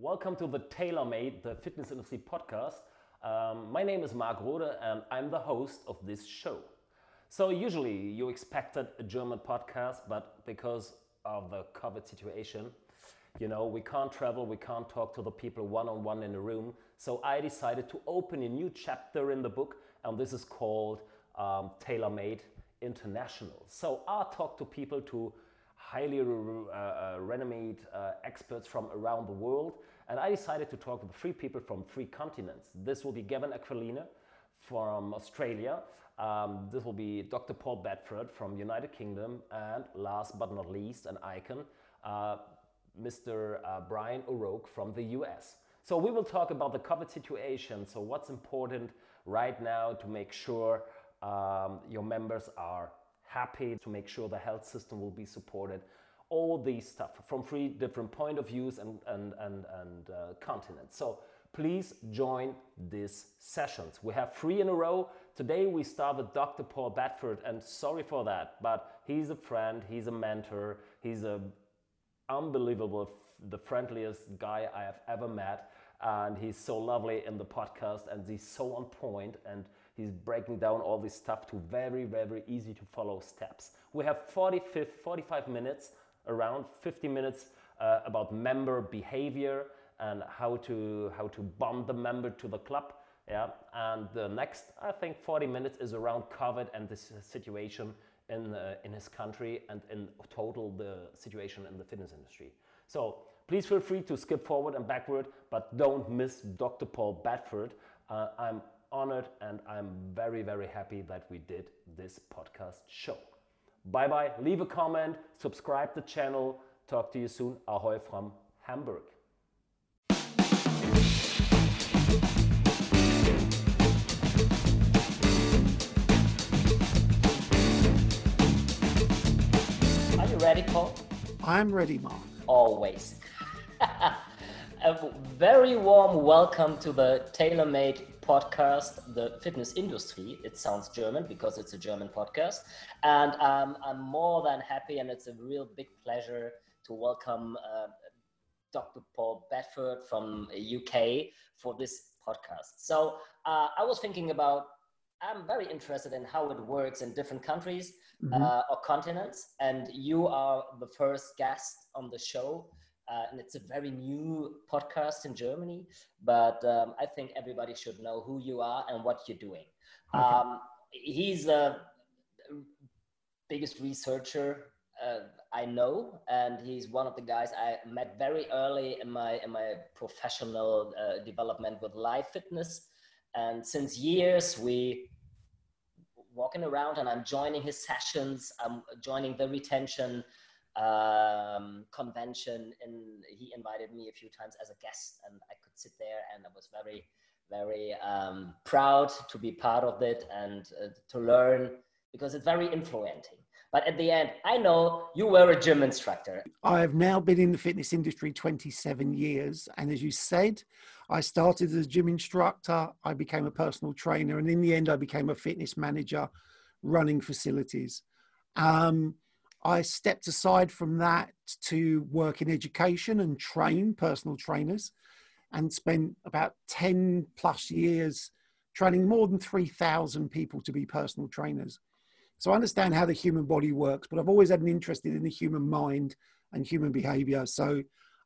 Welcome to the TaylorMade, the fitness industry podcast. Um, my name is Mark Rode and I'm the host of this show. So, usually you expected a German podcast, but because of the COVID situation, you know, we can't travel, we can't talk to the people one on one in a room. So, I decided to open a new chapter in the book, and this is called um, TaylorMade International. So, I'll talk to people to highly uh, uh, renowned uh, experts from around the world. And I decided to talk with three people from three continents. This will be Gavin Aquilina from Australia. Um, this will be Dr. Paul Bedford from United Kingdom. And last but not least, an icon, uh, Mr. Uh, Brian O'Rourke from the US. So we will talk about the COVID situation. So what's important right now to make sure um, your members are happy to make sure the health system will be supported. All these stuff from three different point of views and, and, and, and uh, continents. So please join these sessions. We have three in a row. Today we start with Dr. Paul Bedford, and sorry for that, but he's a friend, he's a mentor, he's a unbelievable, the friendliest guy I have ever met, and he's so lovely in the podcast, and he's so on point, and He's breaking down all this stuff to very, very easy to follow steps. We have 40, 45 minutes, around 50 minutes uh, about member behavior and how to, how to bond the member to the club. Yeah, and the next, I think, 40 minutes is around COVID and this situation in, uh, in his country and in total the situation in the fitness industry. So please feel free to skip forward and backward, but don't miss Dr. Paul Bedford. Uh, I'm honored and I'm very, very happy that we did this podcast show. Bye bye. Leave a comment, subscribe the channel. Talk to you soon. Ahoy from Hamburg. Are you ready, Paul? I'm ready, Mark. Always. a very warm welcome to the TaylorMade podcast, The Fitness Industry. It sounds German because it's a German podcast. And um, I'm more than happy, and it's a real big pleasure to welcome uh, Dr. Paul Bedford from UK for this podcast. So uh, I was thinking about, I'm very interested in how it works in different countries mm-hmm. uh, or continents. And you are the first guest on the show. Uh, and it's a very new podcast in Germany, but um, I think everybody should know who you are and what you're doing. Okay. Um, he's the biggest researcher uh, I know, and he's one of the guys I met very early in my in my professional uh, development with live fitness. And since years, we walking around, and I'm joining his sessions. I'm joining the retention um, convention and he invited me a few times as a guest and I could sit there and I was very, very um, proud to be part of it and uh, to learn because it's very influencing. But at the end, I know you were a gym instructor. I have now been in the fitness industry 27 years. And as you said, I started as a gym instructor, I became a personal trainer, and in the end, I became a fitness manager running facilities. Um, I stepped aside from that to work in education and train personal trainers and spent about 10 plus years training more than 3,000 people to be personal trainers. So I understand how the human body works, but I've always had an interest in the human mind and human behavior. So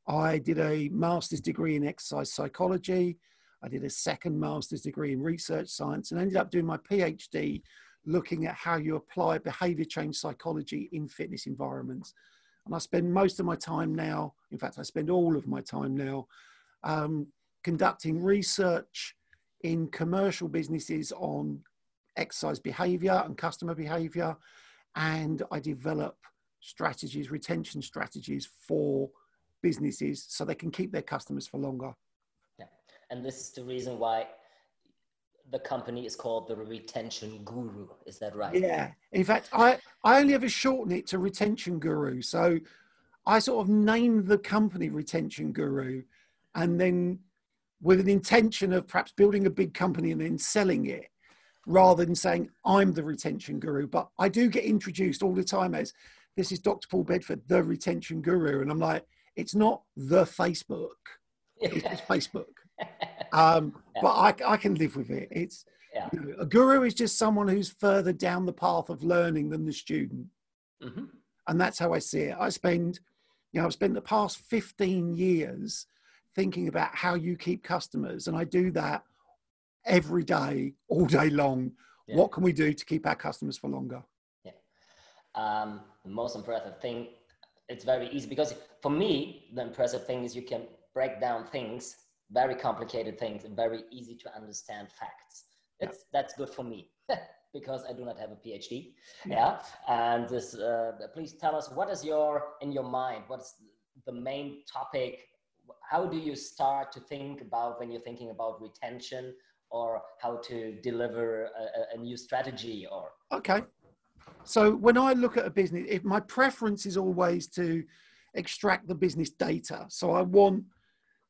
I did a master's degree in exercise psychology. I did a second master's degree in research science and ended up doing my PhD looking at how you apply behavior change psychology in fitness environments. And I spend most of my time now, in fact, I spend all of my time now um, conducting research in commercial businesses on exercise behavior and customer behavior. And I develop strategies, retention strategies for businesses so they can keep their customers for longer. Yeah. And this is the reason why the company is called the Retention Guru. Is that right? Yeah. In fact, I, I only ever shorten it to Retention Guru. So I sort of named the company Retention Guru and then with an intention of perhaps building a big company and then selling it rather than saying I'm the retention guru. But I do get introduced all the time as this is Dr. Paul Bedford, the retention guru. And I'm like, it's not the Facebook. It's just Facebook. Um, Yeah. But I, I can live with it. It's Yeah. you know, a guru is just someone who's further down the path of learning than the student. Mhm. and that's how I see it. I spend, you know, I've spent the past 15 years thinking about how you keep customers, and I do that every day, all day long. Yeah. What can we do to keep our customers for longer? Yeah, um, the most impressive thing it's very easy because for me the impressive thing is you can break down things very complicated things and very easy to understand facts. It's that's good for me because i do not have a phd yeah, and this uh, please tell us what is your in your mind what's the main topic? How do you start to think about when you're thinking about retention or how to deliver a, a- a new strategy or? Okay. So when I look at a business, if my preference is always to extract the business data. So I want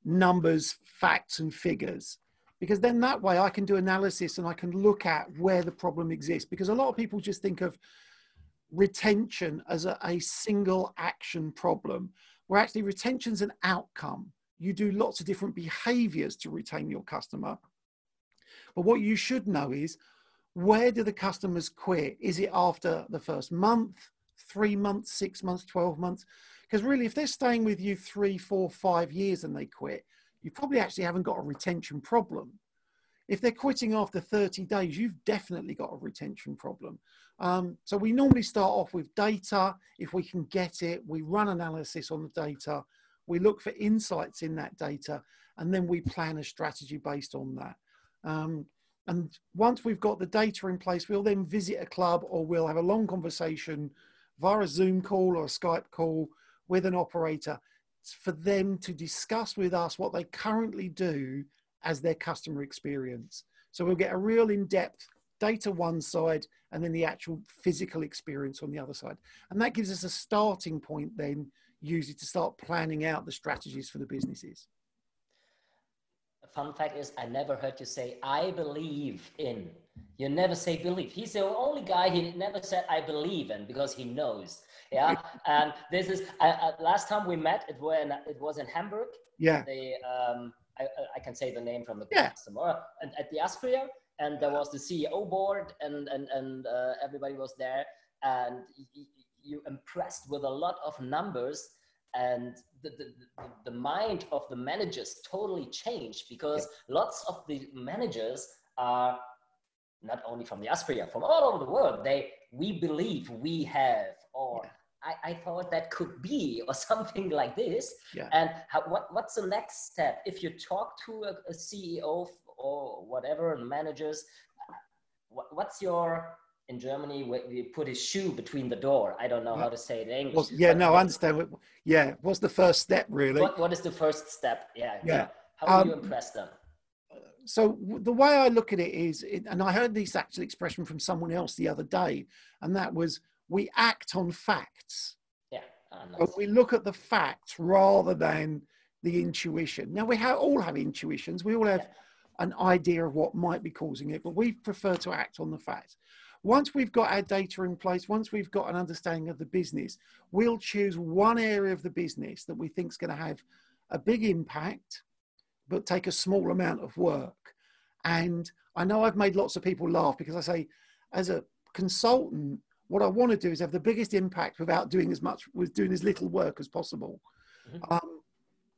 numbers, facts, and figures. Because then that way I can do analysis and I can look at where the problem exists. Because a lot of people just think of retention as a, a single action problem, where actually retention's an outcome. You do lots of different behaviors to retain your customer. But what you should know is where do the customers quit? Is it after the first month, three months, six months, 12 months? Because really, if they're staying with you three, four, five years and they quit, you probably actually haven't got a retention problem. If they're quitting after 30 days, you've definitely got a retention problem. Um, so we normally start off with data. If we can get it, we run analysis on the data. We look for insights in that data, and then we plan a strategy based on that. Um, and once we've got the data in place, we'll then visit a club or we'll have a long conversation via a Zoom call or a Skype call with an operator for them to discuss with us what they currently do as their customer experience. So we'll get a real in depth data one side and then the actual physical experience on the other side. And that gives us a starting point then, usually to start planning out the strategies for the businesses. Fun fact is, I never heard you say, I believe in. You never say believe. He's the only guy he never said, I believe in, because he knows. Yeah. and this is, I, last time we met, it, were in, it was in Hamburg. Yeah. The, um, I, I can say the name from the Yeah. customer. And at the Aspria, and there was the CEO board, and, and, and uh, everybody was there. And y- y- you impressed with a lot of numbers and the, the, the- the mind of the managers totally changed because lots of the managers are not only from the Aspria, from all over the world. They we believe we have, or I, I thought that could be, or something like this. Yeah. And how, what what's the next step if you talk to a, a CEO or whatever managers? uh, What, what's your in Germany where you put his shoe between the door? I don't know how to say it in English. Well, yeah, but no, I understand. What, yeah, what's the first step, really? what, what is the first step? Yeah. Yeah. How do you Um, impress them? so the way I look at it is, and I heard this actual expression from someone else the other day, and that was we act on facts. Yeah. ah, But we look at the facts rather than the intuition. Now we have, all have intuitions. We all have an idea of what might be causing it, but we prefer to act on the facts. Once we've got our data in place, once we've got an understanding of the business, we'll choose one area of the business that we think is going to have a big impact, but take a small amount of work. And I know I've made lots of people laugh because I say, as a consultant, what I want to do is have the biggest impact without doing as much, with doing as little work as possible. Mhm. Um,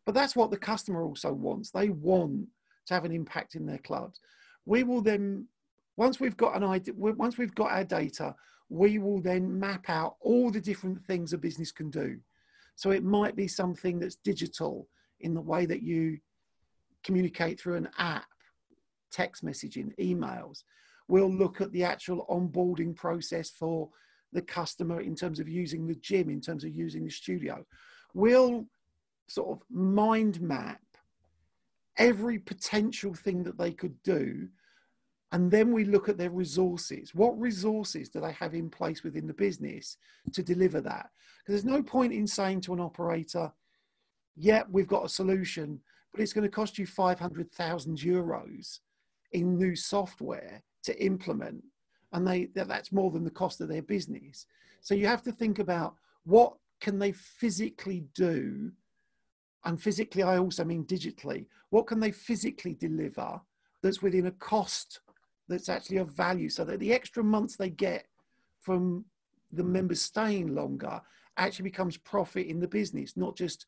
but that's what the customer also wants. They want to have an impact in their clubs. We will then, once we've got an idea, once we've got our data, we will then map out all the different things a business can do. So it might be something that's digital in the way that you communicate through an app, text messaging, emails. We'll look at the actual onboarding process for the customer in terms of using the gym, in terms of using the studio. We'll sort of mind map every potential thing that they could do. And then we look at their resources. What resources do they have in place within the business to deliver that? Because there's no point in saying to an operator, yeah, we've got a solution, but it's going to cost you 500,000 euros in new software to implement. And they, that- that's more than the cost of their business. So you have to think about what can they physically do and physically, I also mean digitally. What can they physically deliver that's within a cost that's actually of value so that the extra months they get from the members staying longer actually becomes profit in the business, not just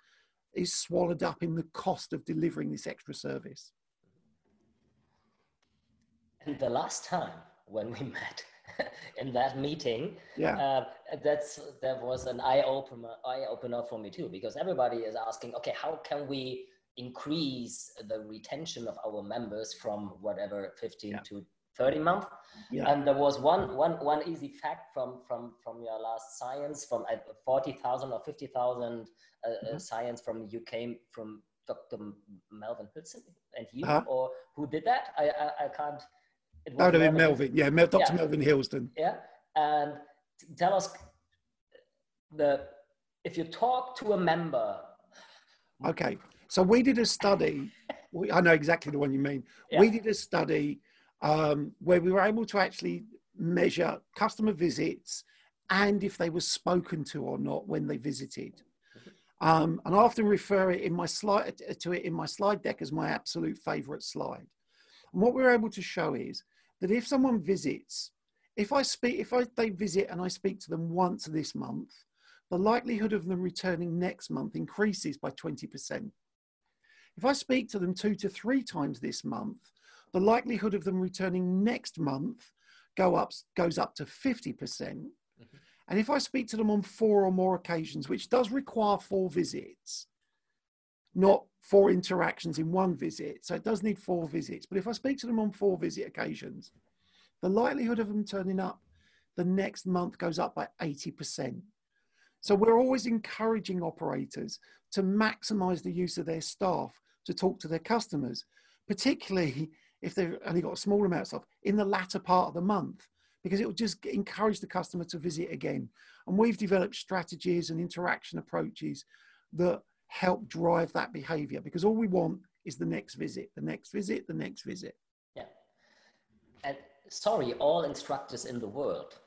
is swallowed up in the cost of delivering this extra service. And the last time when we met in that meeting, yeah, uh, that's that was an eye opener, eye opener for me too, because everybody is asking, okay, how can we increase the retention of our members from whatever 15 yeah. to 30 month yeah. and there was one one one easy fact from from from your last science from uh, 40,000 or 50,000 uh, uh, mm-hmm. science from you came from Dr. Melvin Hudson and you uh-huh. or who did that I I, I can't it was Melvin. Melvin yeah Mel, Dr. Yeah. Melvin Hillsdon yeah and tell us the if you talk to a member okay so we did a study. we, I know exactly the one you mean. Yeah. We did a study um, where we were able to actually measure customer visits and if they were spoken to or not when they visited. Um, and I often refer it in my slide to it in my slide deck as my absolute favorite slide. And what we're able to show is that if someone visits, if I speak, if I, they visit and I speak to them once this month, the likelihood of them returning next month increases by 20%. If I speak to them two to three times this month, the likelihood of them returning next month go up, goes up to 50%. percent mm hmm And if I speak to them on four or more occasions, which does require four visits, not four interactions in one visit, so it does need four visits, but if I speak to them on four visit occasions, the likelihood of them turning up the next month goes up by 80%. So we're always encouraging operators to maximize the use of their staff to talk to their customers, particularly if they've only got a small amount of stuff in the latter part of the month, because it will just encourage the customer to visit again. And we've developed strategies and interaction approaches that help drive that behavior because all we want is the next visit, the next visit, the next visit. Yeah. And sorry, all instructors in the world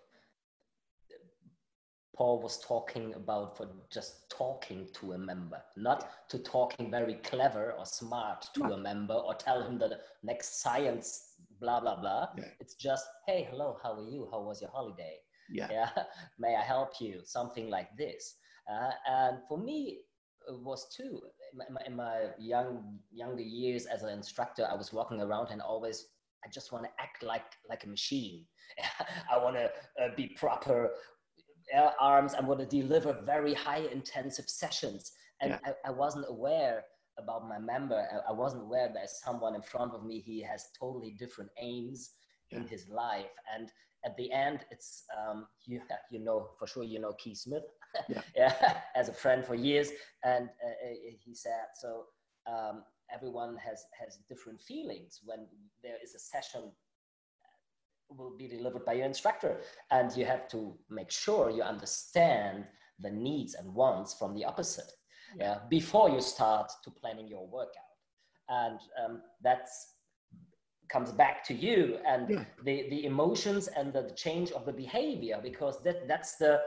Paul was talking about for just talking to a member, not to talking very clever or smart to a member or tell him the next science, blah, blah, blah. Yeah. It's just, hey, hello, how are you? How was your holiday? Yeah. yeah? May I help you? Something like this. Uh, and for me, was too. In my, in my young younger years as an instructor, I was walking around and always I just want to act like like a machine. I want to uh, be proper arms I want to deliver very high intensive sessions. And yeah. I, I, wasn't aware about my member. I, I, wasn't aware that someone in front of me, he has totally different aims yeah. in his life. And at the end, it's, um, you, you know, for sure, you know, Keith Smith, yeah. yeah as a friend for years. And uh, uh, he said, so um, everyone has, has different feelings when there is a session will be delivered by your instructor. And you have to make sure you understand the needs and wants from the opposite yeah, before you start to planning your workout. And um, that's comes back to you and yeah. the, the emotions and the, the change of the behavior because that, that's the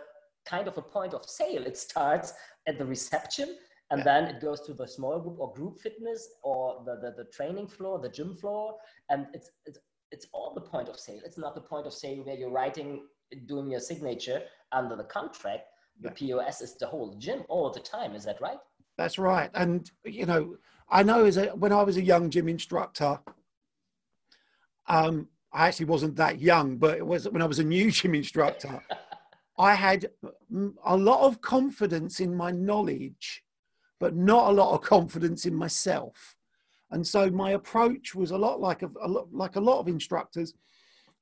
kind of a point of sale. It starts at the reception and yeah. then it goes to the small group or group fitness or the, the, the training floor, the gym floor. And it's, it's it's all the point of sale. It's not the point of sale where you're writing, doing your signature under the contract. The yeah. POS is the whole gym all the time. Is that right? That's right. And you know, I know as a, when I was a young gym instructor, um, I actually wasn't that young, but it was when I was a new gym instructor. I had a lot of confidence in my knowledge, but not a lot of confidence in myself. And so my approach was a lot like a, a lot, like a lot of instructors.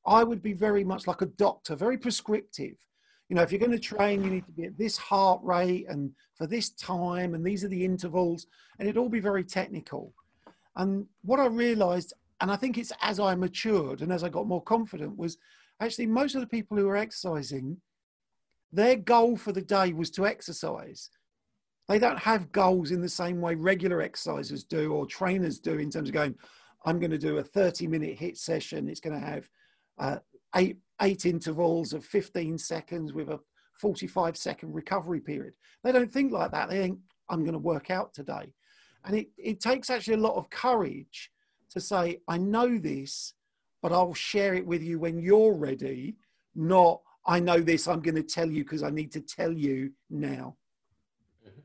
I would be very much like a doctor, very prescriptive. You know, if you're going to train, you need to be at this heart rate and for this time, and these are the intervals, and it'd all be very technical. And what I realized, and I think it's as I matured and as I got more confident, was actually most of the people who were exercising, their goal for the day was to exercise. They don't have goals in the same way regular exercisers do or trainers do in terms of going, I'm going to do a 30 minute HIIT session. It's going to have uh, eight, eight intervals of 15 seconds with a 45 second recovery period. They don't think like that. They think, I'm going to work out today. And it, it takes actually a lot of courage to say, I know this, but I'll share it with you when you're ready, not I know this, I'm going to tell you because I need to tell you now. Mm-hmm.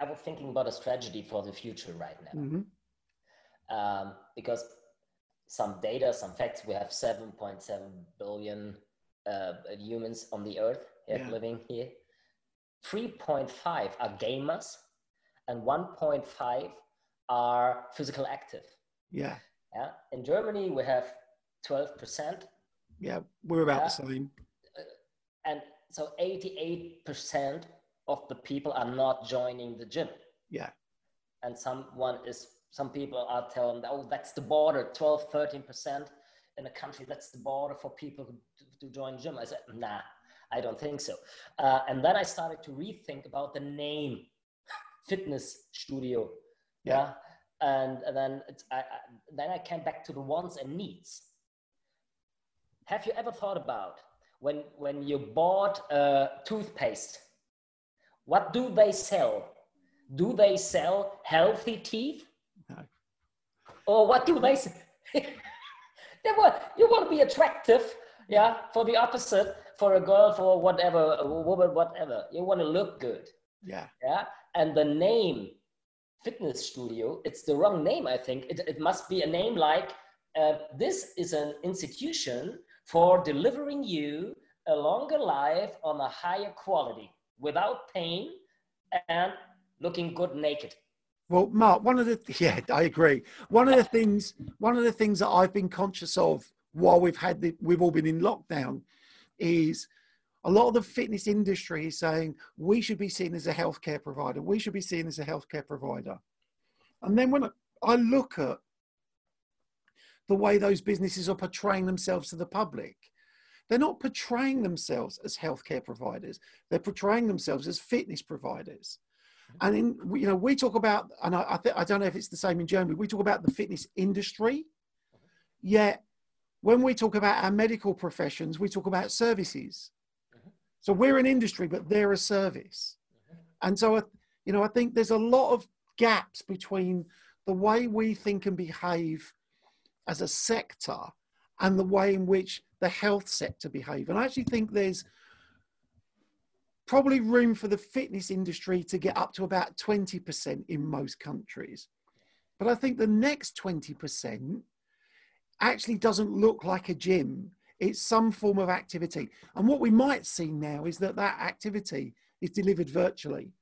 I was thinking about a strategy for the future right now. Mm-hmm. Um, because some data, some facts, we have 7.7 billion uh, humans on the earth yeah. living here. 3.5 are gamers, and 1.5 are physical active. Yeah. Yeah. In Germany, we have 12%. Yeah, we're about yeah. the same. Uh, and so 88% of the people are not joining the gym. Yeah. And someone is, some people are telling, oh, that's the border, 12, 13% in a country, that's the border for people to, to join gym. I said, nah, I don't think so. Uh, and then I started to rethink about the name fitness studio. Yeah. And, and then, I, I, then I came back to the wants and needs. Have you ever thought about when, when you bought a toothpaste, what do they sell? Do they sell healthy teeth? No. Or what do they sell? they want, you want to be attractive, yeah, for the opposite for a girl, for whatever, a woman, whatever. You want to look good. Yeah. Yeah. And the name fitness studio, it's the wrong name, I think. It, it must be a name like uh, this is an institution for delivering you a longer life on a higher quality without pain and looking good naked. Well, Mark, one of the yeah, I agree. One of the things, one of the things that I've been conscious of while we've had the, we've all been in lockdown is a lot of the fitness industry is saying we should be seen as a healthcare provider. We should be seen as a healthcare provider. And then when I look at the way those businesses are portraying themselves to the public, they're not portraying themselves as healthcare providers. They're portraying themselves as fitness providers. Mm-hmm. And in, you know, we talk about, and I, I, th- I don't know if it's the same in Germany. We talk about the fitness industry, mm-hmm. yet when we talk about our medical professions, we talk about services. So we're an industry, but they're a service. Mm-hmm. And so, you know, I think there's a lot of gaps between the way we think and behave as a sector and the way in which the health sector behave. And I actually think there's probably room for the fitness industry to get up to about 20% in most countries. But I think the next 20% actually doesn't look like a gym. It's some form of activity. And what we might see now is that that activity is delivered virtually,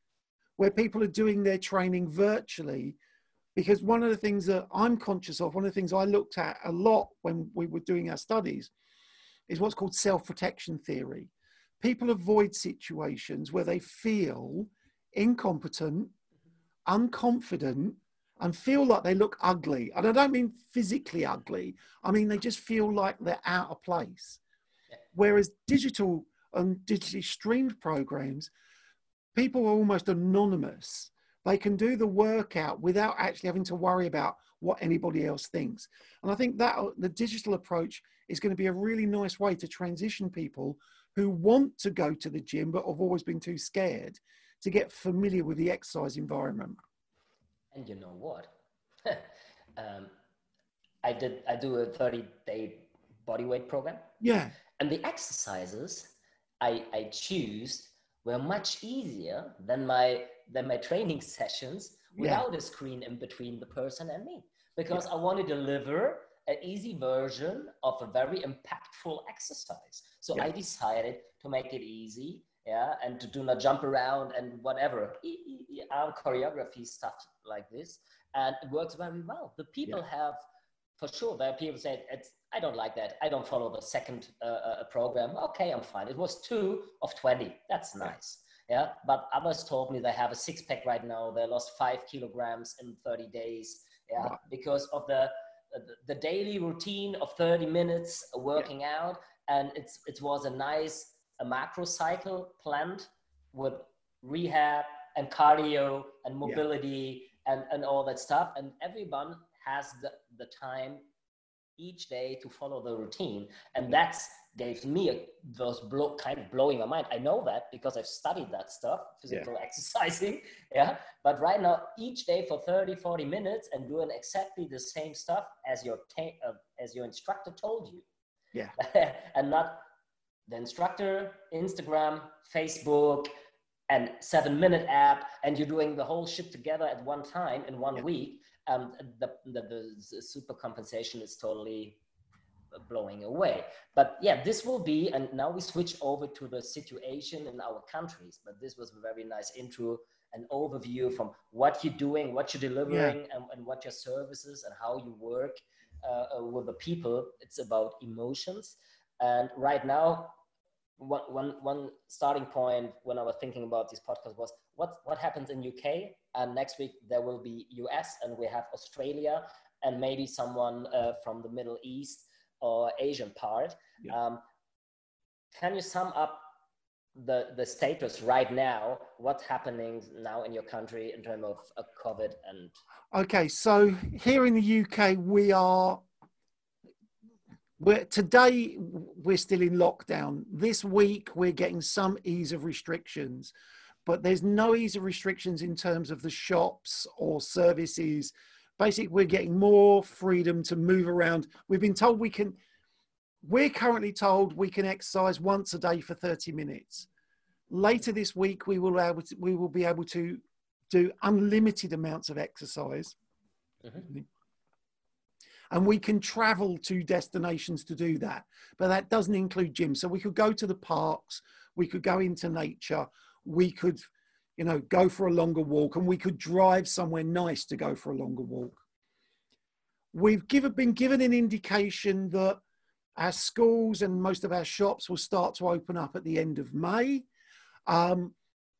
where people are doing their training virtually. Because one of the things that I'm conscious of, one of the things I looked at a lot when we were doing our studies, is what's called self protection theory. People avoid situations where they feel incompetent, unconfident, and feel like they look ugly. And I don't mean physically ugly, I mean they just feel like they're out of place. Whereas digital and digitally streamed programs, people are almost anonymous. They can do the workout without actually having to worry about what anybody else thinks. And I think that uh, the digital approach is going to be a really nice way to transition people who want to go to the gym but have always been too scared to get familiar with the exercise environment. And you know what? um, I did. I do a thirty-day body weight program. Yeah. And the exercises I I choose were much easier than my than my training sessions without yeah. a screen in between the person and me because yeah. I want to deliver an easy version of a very impactful exercise. So yeah. I decided to make it easy yeah, and to do not jump around and whatever, arm choreography stuff like this, and it works very well. The people yeah. have, for sure, there are people say, it's, I don't like that. I don't follow the second uh, uh, program. Okay, I'm fine. It was two of 20. That's nice. Yeah, but others told me they have a six pack right now. They lost five kilograms in 30 days. Yeah, wow. because of the, the daily routine of 30 minutes working yeah. out, and it's it was a nice a macro cycle planned with rehab and cardio and mobility yeah. and, and all that stuff. And everyone has the, the time each day to follow the routine. And that's gave me a, those blow, kind of blowing my mind. I know that because I've studied that stuff, physical yeah. exercising. Yeah. But right now, each day for 30, 40 minutes and doing exactly the same stuff as your, ta- uh, as your instructor told you. Yeah. and not the instructor, Instagram, Facebook, and seven minute app, and you're doing the whole shit together at one time in one yeah. week. Um, the, the, the super compensation is totally blowing away. But yeah, this will be, and now we switch over to the situation in our countries. But this was a very nice intro, an overview from what you're doing, what you're delivering, yeah. and, and, what your services and how you work uh, uh, with the people. It's about emotions. And right now, one, one, one starting point when I was thinking about this podcast was what, what happens in UK? And next week there will be US and we have Australia and maybe someone uh, from the Middle East or Asian part. Yeah. Um, can you sum up the the status right now? What's happening now in your country in terms of uh, COVID and? Okay, so here in the UK, we are. We're, today we're still in lockdown. This week we're getting some ease of restrictions, but there's no ease of restrictions in terms of the shops or services basically we're getting more freedom to move around. We've been told we can, we're currently told we can exercise once a day for 30 minutes. Later this week, we will, able to, we will be able to do unlimited amounts of exercise. Mm-hmm. And we can travel to destinations to do that. But that doesn't include gyms. So we could go to the parks, we could go into nature, we could you know, go for a longer walk and we could drive somewhere nice to go for a longer walk. We've given, been given an indication that our schools and most of our shops will start to open up at the end of May. Um,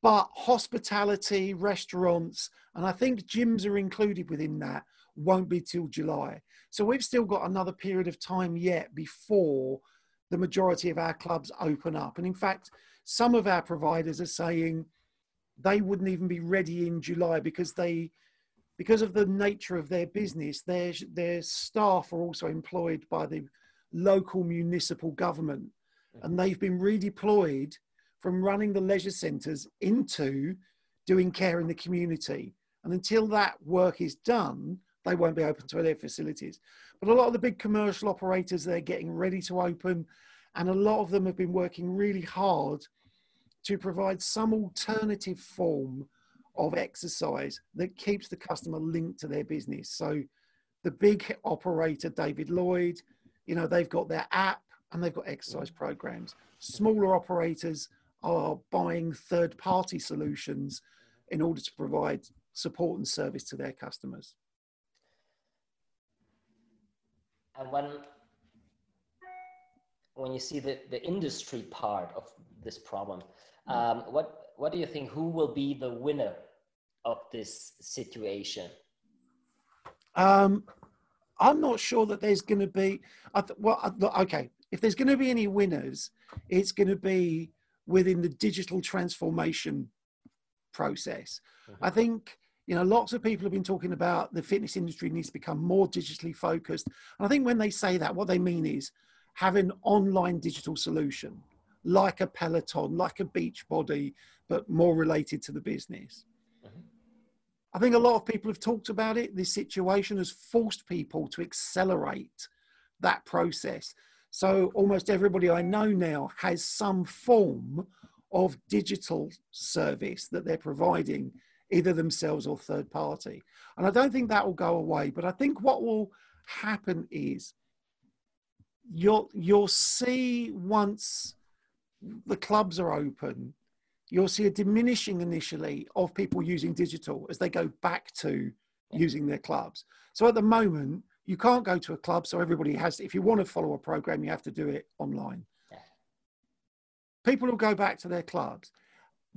but hospitality, restaurants, and I think gyms are included within that, won't be till July. So we've still got another period of time yet before the majority of our clubs open up. And in fact, some of our providers are saying they wouldn't even be ready in July because they because of the nature of their business, their their staff are also employed by the local municipal government, and they've been redeployed from running the leisure centres into doing care in the community. And until that work is done, they won't be open to their facilities. But a lot of the big commercial operators, they're getting ready to open, and a lot of them have been working really hard to provide some alternative form of exercise that keeps the customer linked to their business. So the big operator, David Lloyd, you know, they've got their app and they've got exercise programs. Smaller operators are buying third party solutions in order to provide support and service to their customers. And when when you see the, the industry part of this problem, um, what what do you think? Who will be the winner of this situation? Um, I'm not sure that there's going to be. I th- well, I, okay. If there's going to be any winners, it's going to be within the digital transformation process. Mm-hmm. I think you know lots of people have been talking about the fitness industry needs to become more digitally focused. And I think when they say that, what they mean is have an online digital solution like a Peloton, like a Beachbody, but more related to the business. Mm-hmm. I think a lot of people have talked about it. This situation has forced people to accelerate that process. So almost everybody I know now has some form of digital service that they're providing, either themselves or third party. And I don't think that will go away. But I think what will happen is you'll you'll see once the clubs are open, you'll see a diminishing initially of people using digital as they go back to using their clubs. So at the moment, you can't go to a club, so everybody has. If you want to follow a program, you have to do it online. People will go back to their clubs.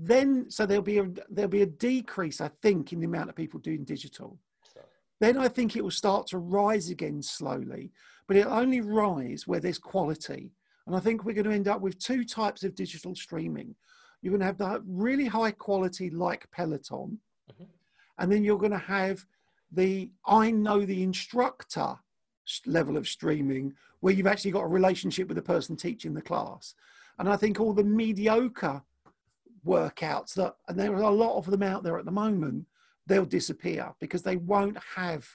Then, so there'll be a there'll be a decrease, I think, in the amount of people doing digital. Then I think it will start to rise again slowly, but it'll only rise where there's quality and I think we're going to end up with two types of digital streaming. You're going to have the really high quality, like Peloton, mm-hmm. and then you're going to have the I know the instructor level of streaming where you've actually got a relationship with the person teaching the class. And I think all the mediocre workouts that, and there are a lot of them out there at the moment, they'll disappear because they won't have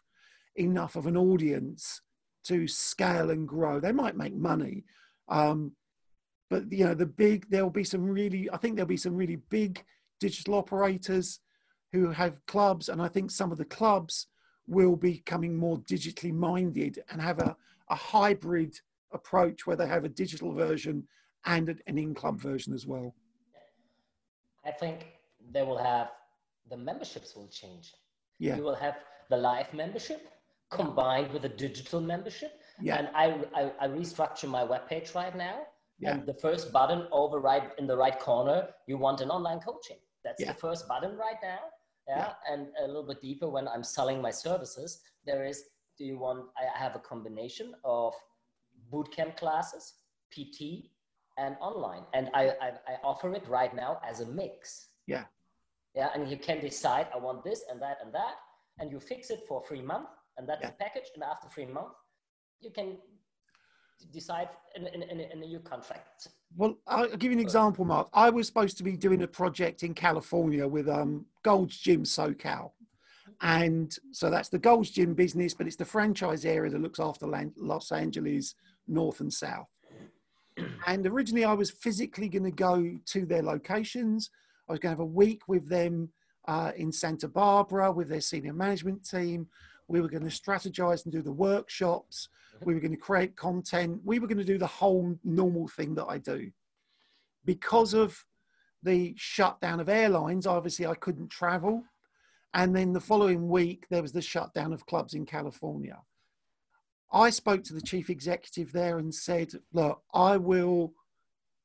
enough of an audience to scale and grow. They might make money, um, but you know the big. There'll be some really. I think there'll be some really big digital operators who have clubs, and I think some of the clubs will be becoming more digitally minded and have a, a hybrid approach where they have a digital version and an in-club version as well. I think they will have the memberships will change. Yeah. You will have the live membership combined with a digital membership. Yeah. And I, I, I restructure my webpage right now. Yeah. And the first button over right in the right corner, you want an online coaching. That's Yeah. the first button right now. Yeah? And a little bit deeper when I'm selling my services, there is do you want, I have a combination of bootcamp classes, PT, and online. And I, I, I offer it right now as a mix. Yeah. Yeah. And you can decide, I want this and that and that. And you fix it for three months, and that's Yeah. the package. And after three months, you can decide in, in, in, in a new contract. Well, I'll give you an example, Mark. I was supposed to be doing a project in California with um, Gold's Gym SoCal. And so that's the Gold's Gym business, but it's the franchise area that looks after Los Angeles, North and South. And originally, I was physically going to go to their locations. I was going to have a week with them uh, in Santa Barbara with their senior management team. We were going to strategize and do the workshops. We were going to create content. We were going to do the whole normal thing that I do. Because of the shutdown of airlines, obviously I couldn't travel. And then the following week, there was the shutdown of clubs in California. I spoke to the chief executive there and said, Look, I will,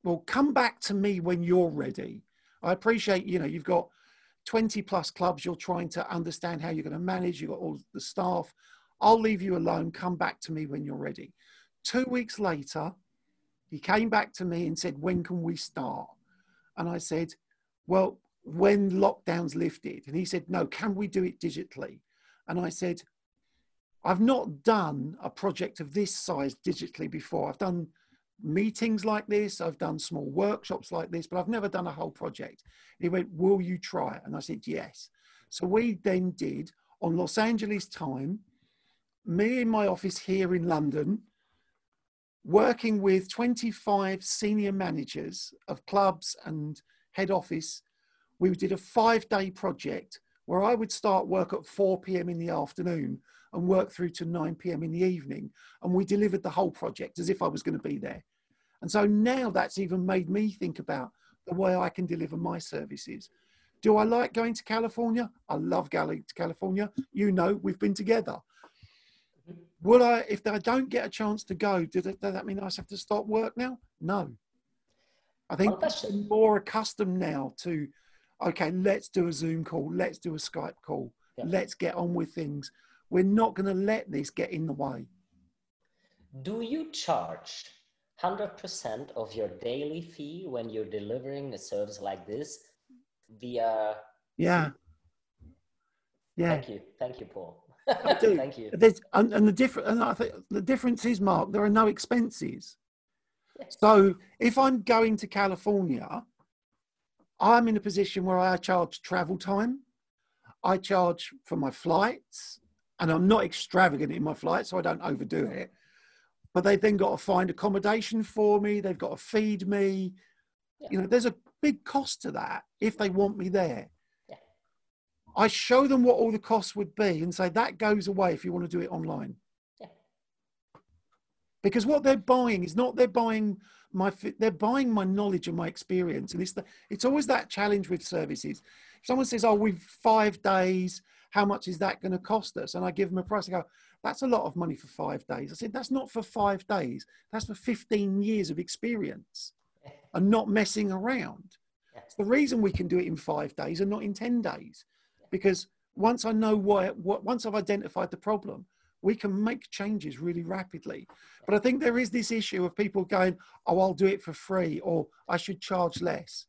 well, come back to me when you're ready. I appreciate, you know, you've got 20 plus clubs you're trying to understand how you're going to manage, you've got all the staff. I'll leave you alone. Come back to me when you're ready. Two weeks later, he came back to me and said, When can we start? And I said, Well, when lockdowns lifted. And he said, No, can we do it digitally? And I said, I've not done a project of this size digitally before. I've done meetings like this, I've done small workshops like this, but I've never done a whole project. He went, Will you try it? And I said, Yes. So we then did on Los Angeles time, me in my office here in London, working with 25 senior managers of clubs and head office. We did a five day project where I would start work at 4 p.m. in the afternoon and work through to 9 p.m. in the evening. And we delivered the whole project as if I was going to be there. And so now that's even made me think about the way I can deliver my services. Do I like going to California? I love going to California. You know, we've been together. Will I, if I don't get a chance to go, does that, mean I have to stop work now? No. I think I'm more accustomed now to, okay, let's do a Zoom call, let's do a Skype call, Yeah. let's get on with things. We're not going to let this get in the way. Do you charge 100% of your daily fee when you're delivering a service like this via Yeah. Yeah. Thank you. Thank you, Paul. I do. Thank you. There's, and, and the different, and I think the difference is, Mark, there are no expenses. So if I'm going to California, I'm in a position where I charge travel time, I charge for my flights, and I'm not extravagant in my flights, so I don't overdo it. But they've then got to find accommodation for me. They've got to feed me. You know, there's a big cost to that if they want me there. Yeah. I show them what all the costs would be and say that goes away if you want to do it online. Yeah. Because what they're buying is not they're buying my they're buying my knowledge and my experience, and it's the, it's always that challenge with services. If someone says, "Oh, we've five days, how much is that going to cost us?" and I give them a price, I go, "That's a lot of money for five days." I said, "That's not for five days. That's for fifteen years of experience, and not messing around." It's the reason we can do it in five days and not in ten days, because once I know why, what, once I've identified the problem, we can make changes really rapidly. But I think there is this issue of people going, oh, I'll do it for free or I should charge less.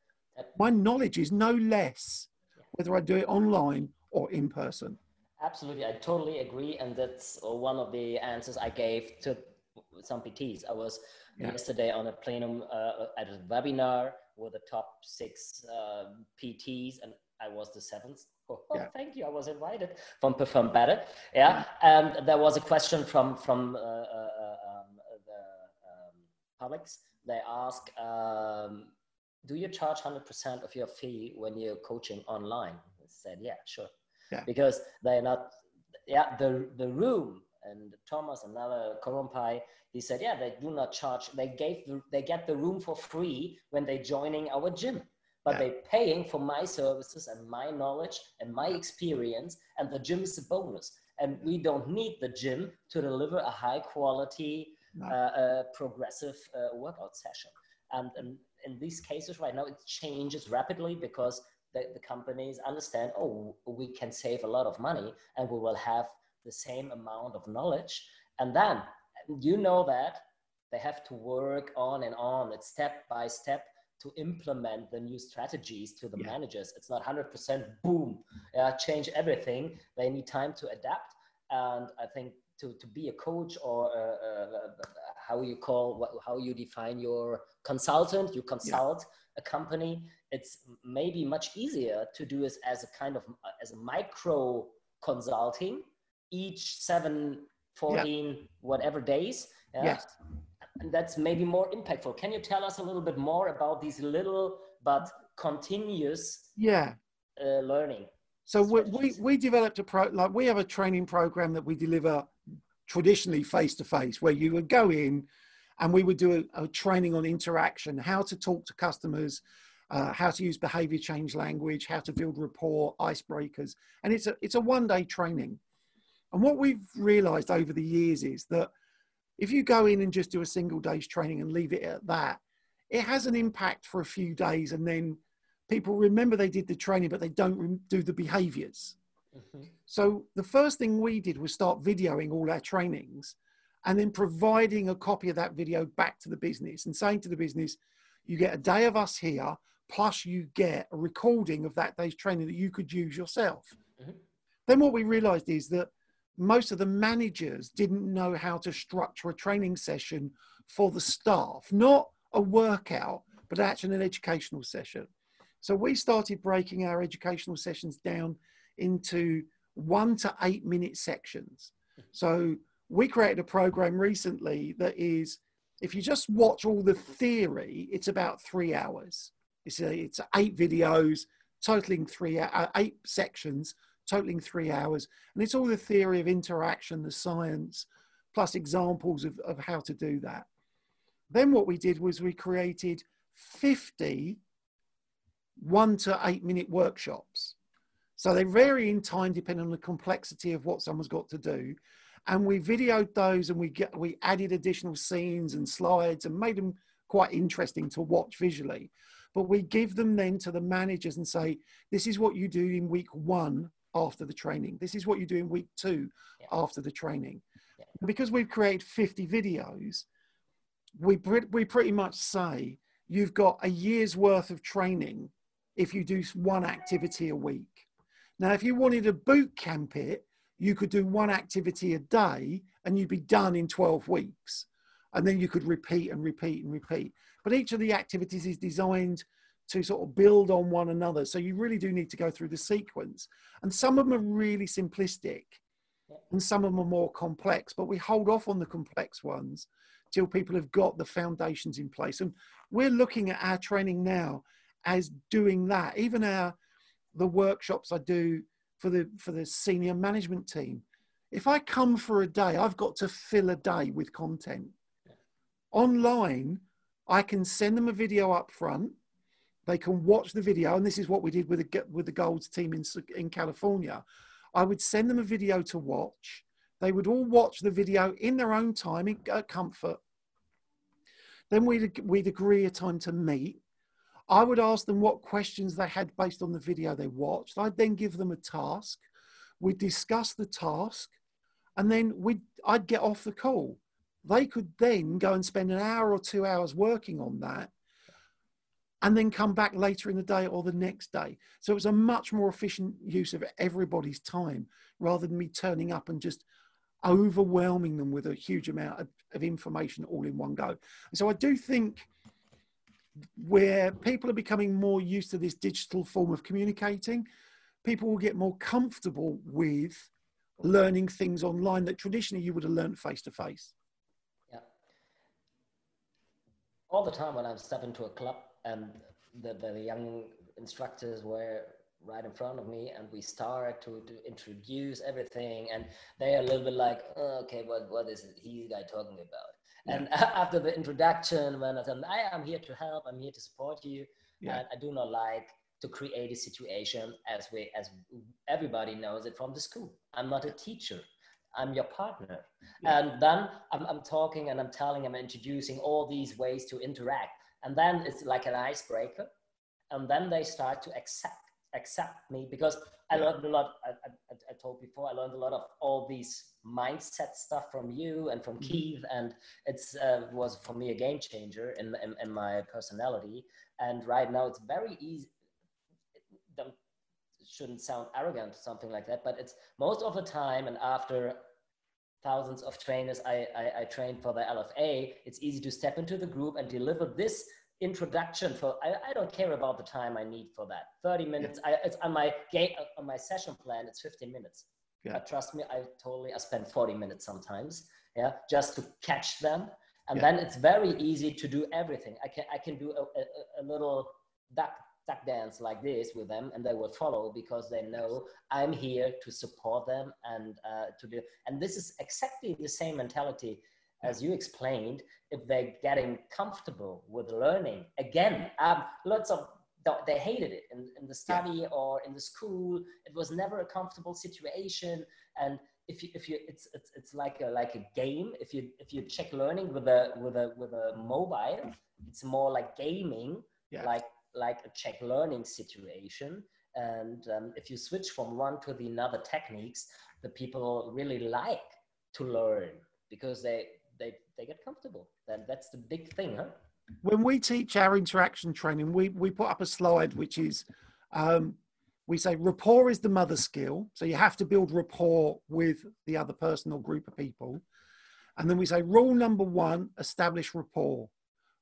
My knowledge is no less whether I do it online or in person. Absolutely, I totally agree, and that's one of the answers I gave to some PTs. I was yeah. yesterday on a plenum uh, at a webinar with the top six uh, PTs, and I was the seventh. Oh, yeah. thank you. I was invited from Perform Better. Yeah, and there was a question from from uh, uh, um, the um, publics. They ask, um, "Do you charge hundred percent of your fee when you're coaching online?" I said, "Yeah, sure." Yeah. Because they're not. Yeah, the the room and Thomas, another Korumpai, he said, yeah, they do not charge. They gave the, they get the room for free when they're joining our gym, but yeah. they're paying for my services and my knowledge and my experience, and the gym is a bonus. And we don't need the gym to deliver a high quality, no. uh, uh, progressive uh, workout session. And, and in these cases right now, it changes rapidly because the, the companies understand, oh, we can save a lot of money and we will have the same amount of knowledge. And then you know that they have to work on and on, it's step by step to implement the new strategies to the yeah. managers. It's not 100% boom, uh, change everything. They need time to adapt. And I think to, to be a coach or uh, uh, how you call, how you define your consultant, you consult yeah. a company. It's maybe much easier to do this as a kind of, as a micro consulting each seven, 14, yeah. whatever days. Yes. And that's maybe more impactful. Can you tell us a little bit more about these little but continuous yeah uh, learning? So we, we, we developed a pro like we have a training program that we deliver traditionally face to face where you would go in and we would do a, a, training on interaction, how to talk to customers, uh, how to use behavior change language, how to build rapport, icebreakers, and it's a it's a one day training. And what we've realized over the years is that if you go in and just do a single day's training and leave it at that, it has an impact for a few days and then people remember they did the training, but they don't do the behaviors. Mm-hmm. So the first thing we did was start videoing all our trainings and then providing a copy of that video back to the business and saying to the business, you get a day of us here, plus you get a recording of that day's training that you could use yourself. Mm-hmm. Then what we realized is that most of the managers didn't know how to structure a training session for the staff, not a workout, but actually an educational session. So we started breaking our educational sessions down into one to eight minute sections. So we created a program recently that is, if you just watch all the theory, it's about three hours. It's, a, it's eight videos totaling three, uh, eight sections totaling three hours. And it's all the theory of interaction, the science, plus examples of, of how to do that. Then what we did was we created 50 one to eight minute workshops. So they vary in time depending on the complexity of what someone's got to do. And we videoed those and we get we added additional scenes and slides and made them quite interesting to watch visually. But we give them then to the managers and say, this is what you do in week one after the training. This is what you do in week two yeah. after the training. Yeah. Because we've created 50 videos, we, we pretty much say you've got a year's worth of training if you do one activity a week. Now, if you wanted to boot camp it, you could do one activity a day and you'd be done in 12 weeks. And then you could repeat and repeat and repeat. But each of the activities is designed to sort of build on one another. So you really do need to go through the sequence. And some of them are really simplistic and some of them are more complex, but we hold off on the complex ones till people have got the foundations in place. And we're looking at our training now as doing that. Even our the workshops I do for the for the senior management team. If I come for a day, I've got to fill a day with content. Online, I can send them a video up front they can watch the video, and this is what we did with the with the Gold's team in in California. I would send them a video to watch. They would all watch the video in their own time, in comfort. Then we'd we'd agree a time to meet. I would ask them what questions they had based on the video they watched. I'd then give them a task. We'd discuss the task, and then we I'd get off the call. They could then go and spend an hour or two hours working on that and then come back later in the day or the next day. So it was a much more efficient use of everybody's time rather than me turning up and just overwhelming them with a huge amount of, of information all in one go. And so I do think where people are becoming more used to this digital form of communicating, people will get more comfortable with learning things online that traditionally you would have learned face to face. Yeah. All the time when I step into a club and the, the young instructors were right in front of me and we start to, to introduce everything and they're a little bit like oh, okay what, what is he guy talking about yeah. and after the introduction when i said i am here to help i'm here to support you yeah. and i do not like to create a situation as we as everybody knows it from the school i'm not a teacher i'm your partner yeah. and then I'm, I'm talking and i'm telling i'm introducing all these ways to interact and then it's like an icebreaker. And then they start to accept accept me because i learned a lot I, I, I, told before i learned a lot of all these mindset stuff from you and from mm-hmm. keith. And it's uh, was for me a game changer in, in, in my personality. And right now it's very easy It don't shouldn't sound arrogant or something like that, but it's most of the time and after thousands of trainers I, I, I trained for the LFA, it's easy to step into the group and deliver this introduction for I, I don't care about the time I need for that. 30 minutes. Yeah. I, it's on my game on my session plan, it's 15 minutes. Yeah. But trust me, I totally I spend 40 minutes sometimes, yeah, just to catch them. And yeah. then it's very easy to do everything. I can I can do a, a, a little duck dance like this with them and they will follow because they know i'm here to support them and uh, to do and this is exactly the same mentality as you explained. If they're getting comfortable with learning again um, lots of they hated it in, in the study yeah. or in the school. It was never a comfortable situation. And if you if you it's it's, it's like a like a game. If you if you check learning with a with a with a mobile it's more like gaming yeah. like like a Czech learning situation. And um, if you switch from one to the another techniques, the people really like to learn because they, they, they get comfortable. Then that's the big thing, huh? When we teach our interaction training, we, we put up a slide which is um, we say rapport is the mother skill. So you have to build rapport with the other person or group of people. And then we say rule number one, establish rapport.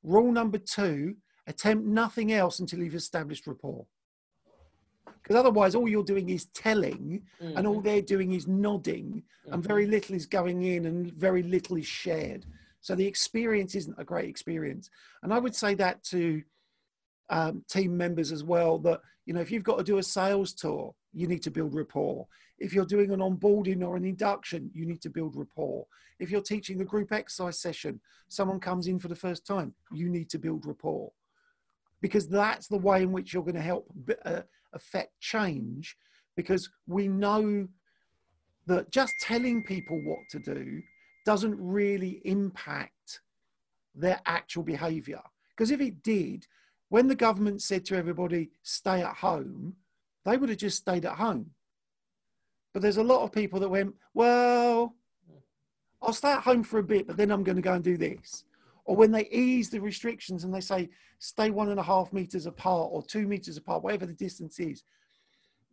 Rule number two, Attempt nothing else until you've established rapport. Because otherwise, all you're doing is telling, mm-hmm. and all mm-hmm. they're doing is nodding, mm-hmm. and very little is going in, and very little is shared. So the experience isn't a great experience. And I would say that to um, team members as well that, you know, if you've got to do a sales tour, you need to build rapport. If you're doing an onboarding or an induction, you need to build rapport. If you're teaching a group exercise session, someone comes in for the first time, you need to build rapport because that's the way in which you're going to help uh, affect change because we know that just telling people what to do doesn't really impact their actual behavior. Because if it did when the government said to everybody stay at home they would have just stayed at home. But there's a lot of people that went well i'll stay at home for a bit but then i'm going to go and do this or when they ease the restrictions and they say stay one and a half meters apart or two meters apart, whatever the distance is.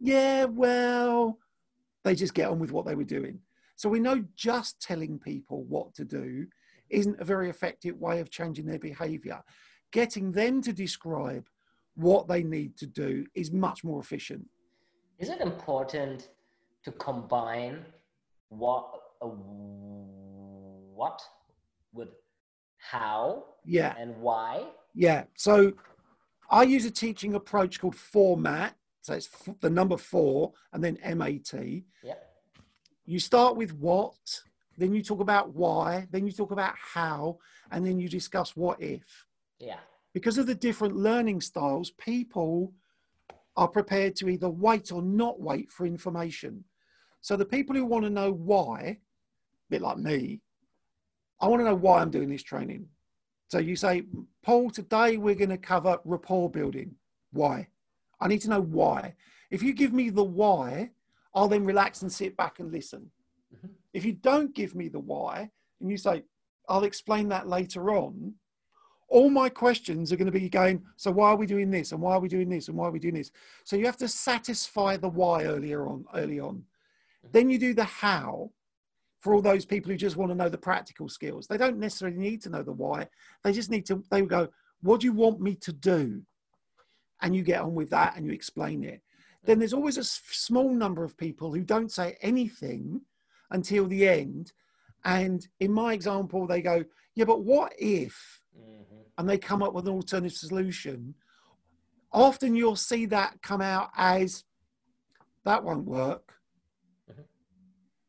Yeah, well, they just get on with what they were doing. So we know just telling people what to do isn't a very effective way of changing their behavior. Getting them to describe what they need to do is much more efficient. Is it important to combine what uh, what with how yeah. and why. Yeah. So i use a teaching approach called format. So it's f- the number four and then mat yeah you start with what then you talk about why then you talk about how and then you discuss what if. Yeah. Because of the different learning styles people are prepared to either wait or not wait for information. So the people who want to know why a bit like me I want to know why I'm doing this training. So you say, Paul, today we're going to cover rapport building. Why? I need to know why. If you give me the why, I'll then relax and sit back and listen. Mm-hmm. If you don't give me the why and you say, I'll explain that later on, all my questions are going to be going, so why are we doing this? And why are we doing this? And why are we doing this? So you have to satisfy the why earlier on, early on. Then you do the how for all those people who just want to know the practical skills. They don't necessarily need to know the why. They just need to, they go, what do you want me to do? And you get on with that and you explain it. Then there's always a small number of people who don't say anything until the end. And in my example, they go, yeah, but what if? Mm-hmm. And they come up with an alternative solution. Often you'll see that come out as that won't work.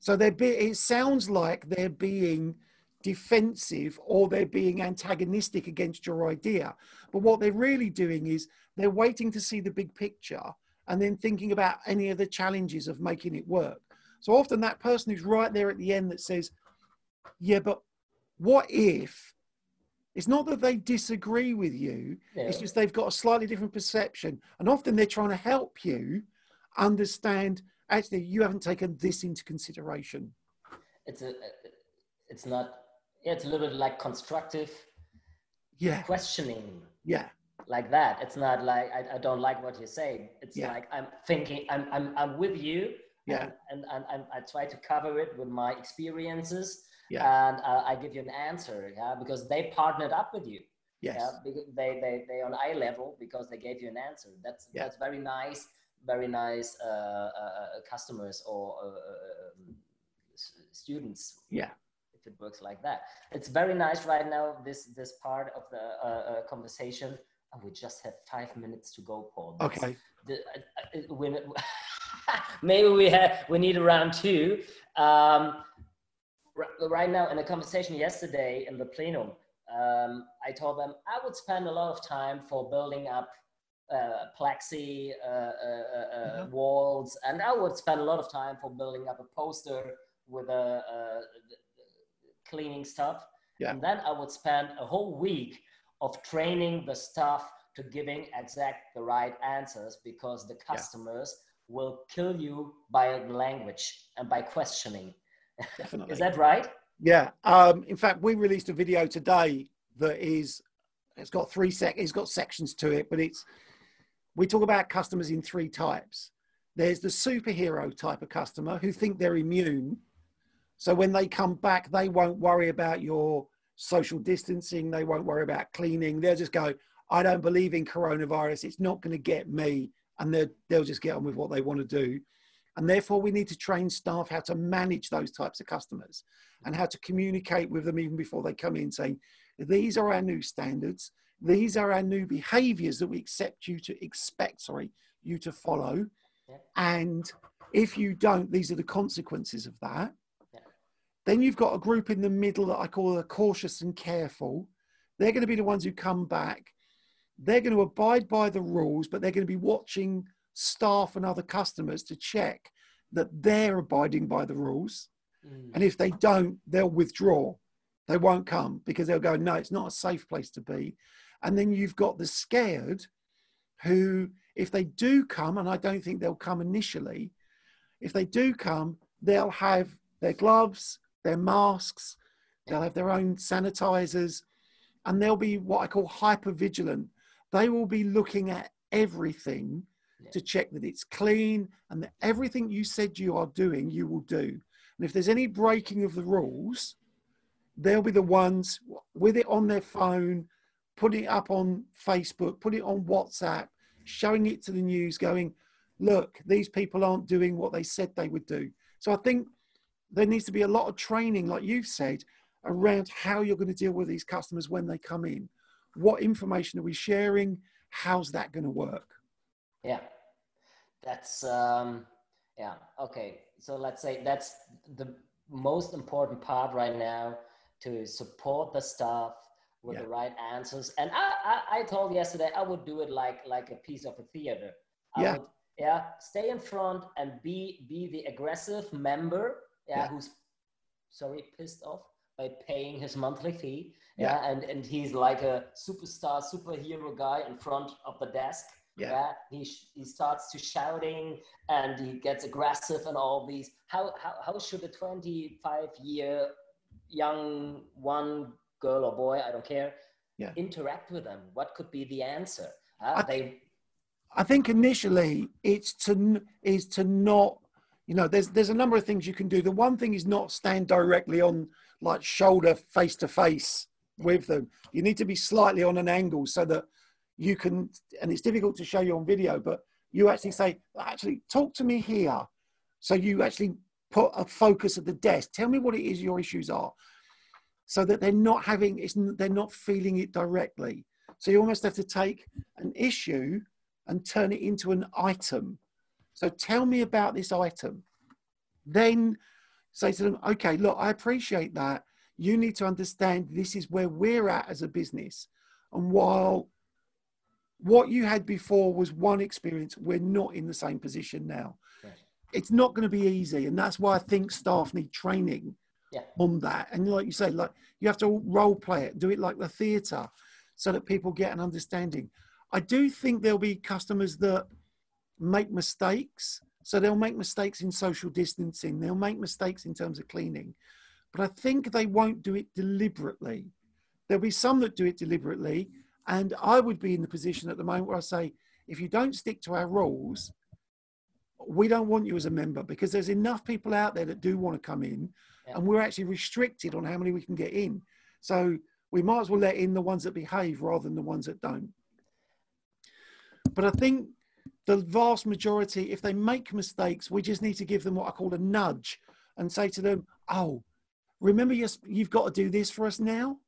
So they're be- it sounds like they're being defensive or they're being antagonistic against your idea. But what they're really doing is they're waiting to see the big picture and then thinking about any of the challenges of making it work. So often that person who's right there at the end that says, Yeah, but what if? It's not that they disagree with you, yeah. it's just they've got a slightly different perception. And often they're trying to help you understand actually, you haven't taken this into consideration. It's, a, it's not, yeah, it's a little bit like constructive yeah. questioning. Yeah like that. It's not like I, I don't like what you say. It's yeah. like I'm thinking I'm I'm I'm with you. Yeah. And and, and I try to cover it with my experiences. Yeah. And uh, I give you an answer. Yeah. Because they partnered up with you. Yes. Yeah. Because they they they on eye level because they gave you an answer. That's yeah. that's very nice. Very nice uh, uh, uh customers or um, students. Yeah If it works like that. It's very nice right now. This this part of the conversation and we just have five minutes to go, Paul. okay. The, uh, when, maybe we have we need a round two. Um, right now, in a conversation yesterday in the plenum, um, I told them I would spend a lot of time for building up uh, plexi uh, uh, uh mm-hmm. walls, and I would spend a lot of time for building up a poster with a cleaning stuff. Yeah. And then I would spend a whole week of training the staff to giving exact the right answers because the customers yeah. will kill you by language and by questioning. Definitely. is that right? Yeah. Um, in fact, we released a video today that is it's got three sec it's got sections to it, but it's we talk about customers in three types. There's the superhero type of customer who think they're immune. So when they come back, they won't worry about your social distancing. They won't worry about cleaning. They'll just go, I don't believe in coronavirus. It's not going to get me. And they'll just get on with what they want to do. And therefore, we need to train staff how to manage those types of customers and how to communicate with them even before they come in, saying, These are our new standards. These are our new behaviors that we accept you to expect, sorry, you to follow. Yeah. And if you don't, these are the consequences of that. Then you've got a group in the middle that I call the cautious and careful. They're going to be the ones who come back. They're going to abide by the rules, but they're going to be watching staff and other customers to check that they're abiding by the rules. Mm. And if they don't, they'll withdraw. They won't come because they'll go, no, it's not a safe place to be. And then you've got the scared who, if they do come, and I don't think they'll come initially, if they do come, they'll have their gloves, their masks, they'll have their own sanitizers, and they'll be what I call hyper vigilant. They will be looking at everything yeah. to check that it's clean and that everything you said you are doing, you will do. And if there's any breaking of the rules, they'll be the ones with it on their phone, putting it up on Facebook, putting it on WhatsApp, showing it to the news, going, look, these people aren't doing what they said they would do. So I think there needs to be a lot of training, like you've said, around how you're going to deal with these customers when they come in. What information are we sharing? How's that going to work? Yeah, that's um, yeah okay. So let's say that's the most important part right now to support the staff with yeah. the right answers. And I, I, I told yesterday I would do it like like a piece of a theater. I yeah. Would, yeah, stay in front and be be the aggressive member yeah, yeah. who's sorry pissed off by paying his monthly fee. Yeah. yeah. And and he's like a superstar superhero guy in front of the desk. Yeah. yeah. He he starts to shouting and he gets aggressive and all these. How how how should a 25 year young one girl or boy I don't care yeah. interact with them? What could be the answer? Uh, I, they... I think initially it's to is to not you know there's there's a number of things you can do the one thing is not stand directly on like shoulder face to face with them you need to be slightly on an angle so that you can and it's difficult to show you on video but you actually say actually talk to me here so you actually put a focus at the desk tell me what it is your issues are so that they're not having it's they're not feeling it directly so you almost have to take an issue and turn it into an item so tell me about this item. Then say to them, okay, look, I appreciate that. You need to understand this is where we're at as a business. And while what you had before was one experience, we're not in the same position now. Right. It's not going to be easy. And that's why I think staff need training yeah. on that. And like you say, like you have to role play it, do it like the theatre so that people get an understanding. I do think there'll be customers that make mistakes. So they'll make mistakes in social distancing, they'll make mistakes in terms of cleaning, but I think they won't do it deliberately. There'll be some that do it deliberately, and I would be in the position at the moment where I say, if you don't stick to our rules, we don't want you as a member because there's enough people out there that do want to come in, yeah. and we're actually restricted on how many we can get in. So we might as well let in the ones that behave rather than the ones that don't. But I think the vast majority, if they make mistakes, we just need to give them what I call a nudge and say to them, oh, remember you've got to do this for us now?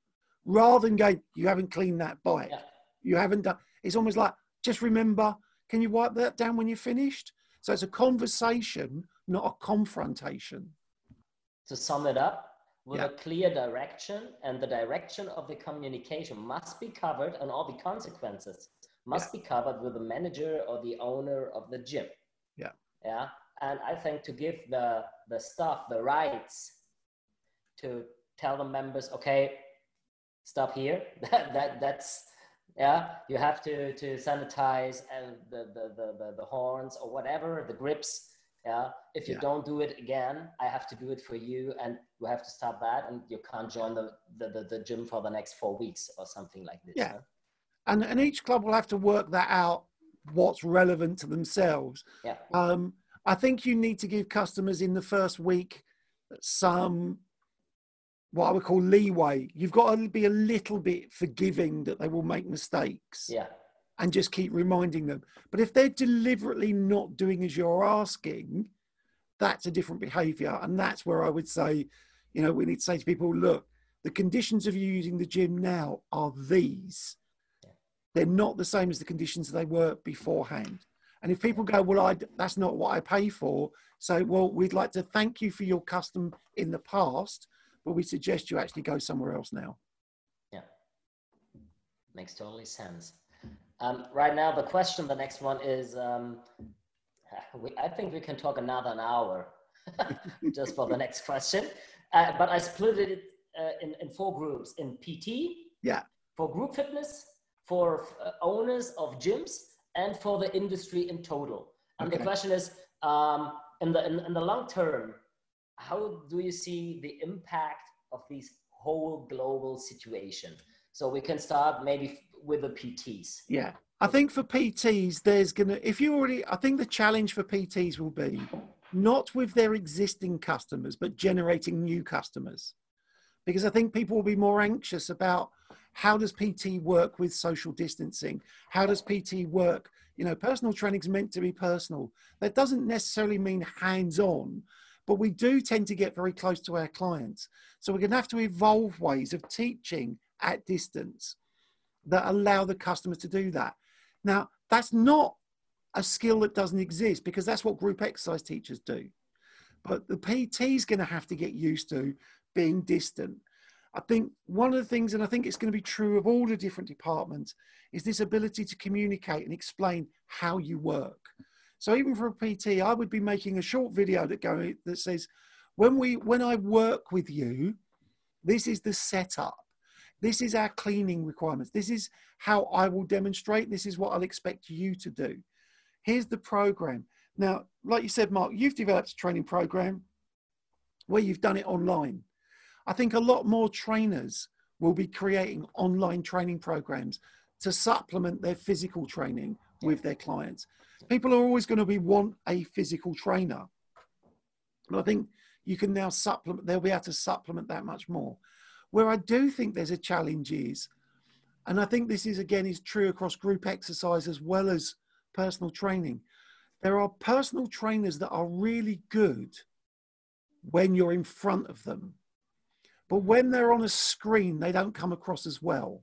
Rather than go, you haven't cleaned that bike. Yeah. You haven't done, it's almost like, just remember, can you wipe that down when you're finished? So it's a conversation, not a confrontation. To sum it up, with yeah. a clear direction, and the direction of the communication must be covered and all the consequences must yeah. be covered with the manager or the owner of the gym. Yeah. Yeah. And I think to give the, the staff the rights to tell the members, okay, stop here. that, that that's yeah. You have to to sanitize and the the, the, the, the horns or whatever, the grips. Yeah. If you yeah. don't do it again, I have to do it for you and you have to stop that and you can't join the, the, the, the gym for the next four weeks or something like this. Yeah. Huh? and and each club will have to work that out what's relevant to themselves yeah um, i think you need to give customers in the first week some what i would call leeway. You've got to be a little bit forgiving that they will make mistakes yeah. and just keep reminding them. But if they're deliberately not doing as you're asking that's a different behavior. And that's where i would say you know we need to say to people look the conditions of you using the gym now are these. They're not the same as the conditions they were beforehand. And if people go, well, I, that's not what I pay for, so, well, we'd like to thank you for your custom in the past, but we suggest you actually go somewhere else now. Yeah, makes totally sense. Um, right now, the question, the next one is, um, we, I think we can talk another an hour just for the next question. Uh, but I split it uh, in, in four groups in PT, yeah, for group fitness, for uh, owners of gyms and for the industry in total. And okay. the question is, um, in the in, in, the long term, how do you see the impact of this whole global situation? So we can start maybe with the PTs. Yeah, I think for PTs, there's gonna if you already, I think the challenge for PTs will be not with their existing customers, but generating new customers, because I think people will be more anxious about how does PT work with social distancing? How does PT work? You know, personal training is meant to be personal. That doesn't necessarily mean hands on, but we do tend to get very close to our clients. So we're going to have to evolve ways of teaching at distance that allow the customer to do that. Now, that's not a skill that doesn't exist because that's what group exercise teachers do. But the PT is going to have to get used to being distant I think one of the things, and I think it's going to be true of all the different departments, is this ability to communicate and explain how you work. So even for a PT, I would be making a short video that go that says, when we when I work with you, this is the setup. This is our cleaning requirements. This is how I will demonstrate. This is what I'll expect you to do. Here's the program. Now, like you said, Mark, you've developed a training program where you've done it online. I think a lot more trainers will be creating online training programs to supplement their physical training with their clients. People are always going to be want a physical trainer. But I think you can now supplement, they'll be able to supplement that much more. Where I do think there's a challenge is, and I think this is again is true across group exercise as well as personal training. There are personal trainers that are really good when you're in front of them. But when they're on a screen, they don't come across as well.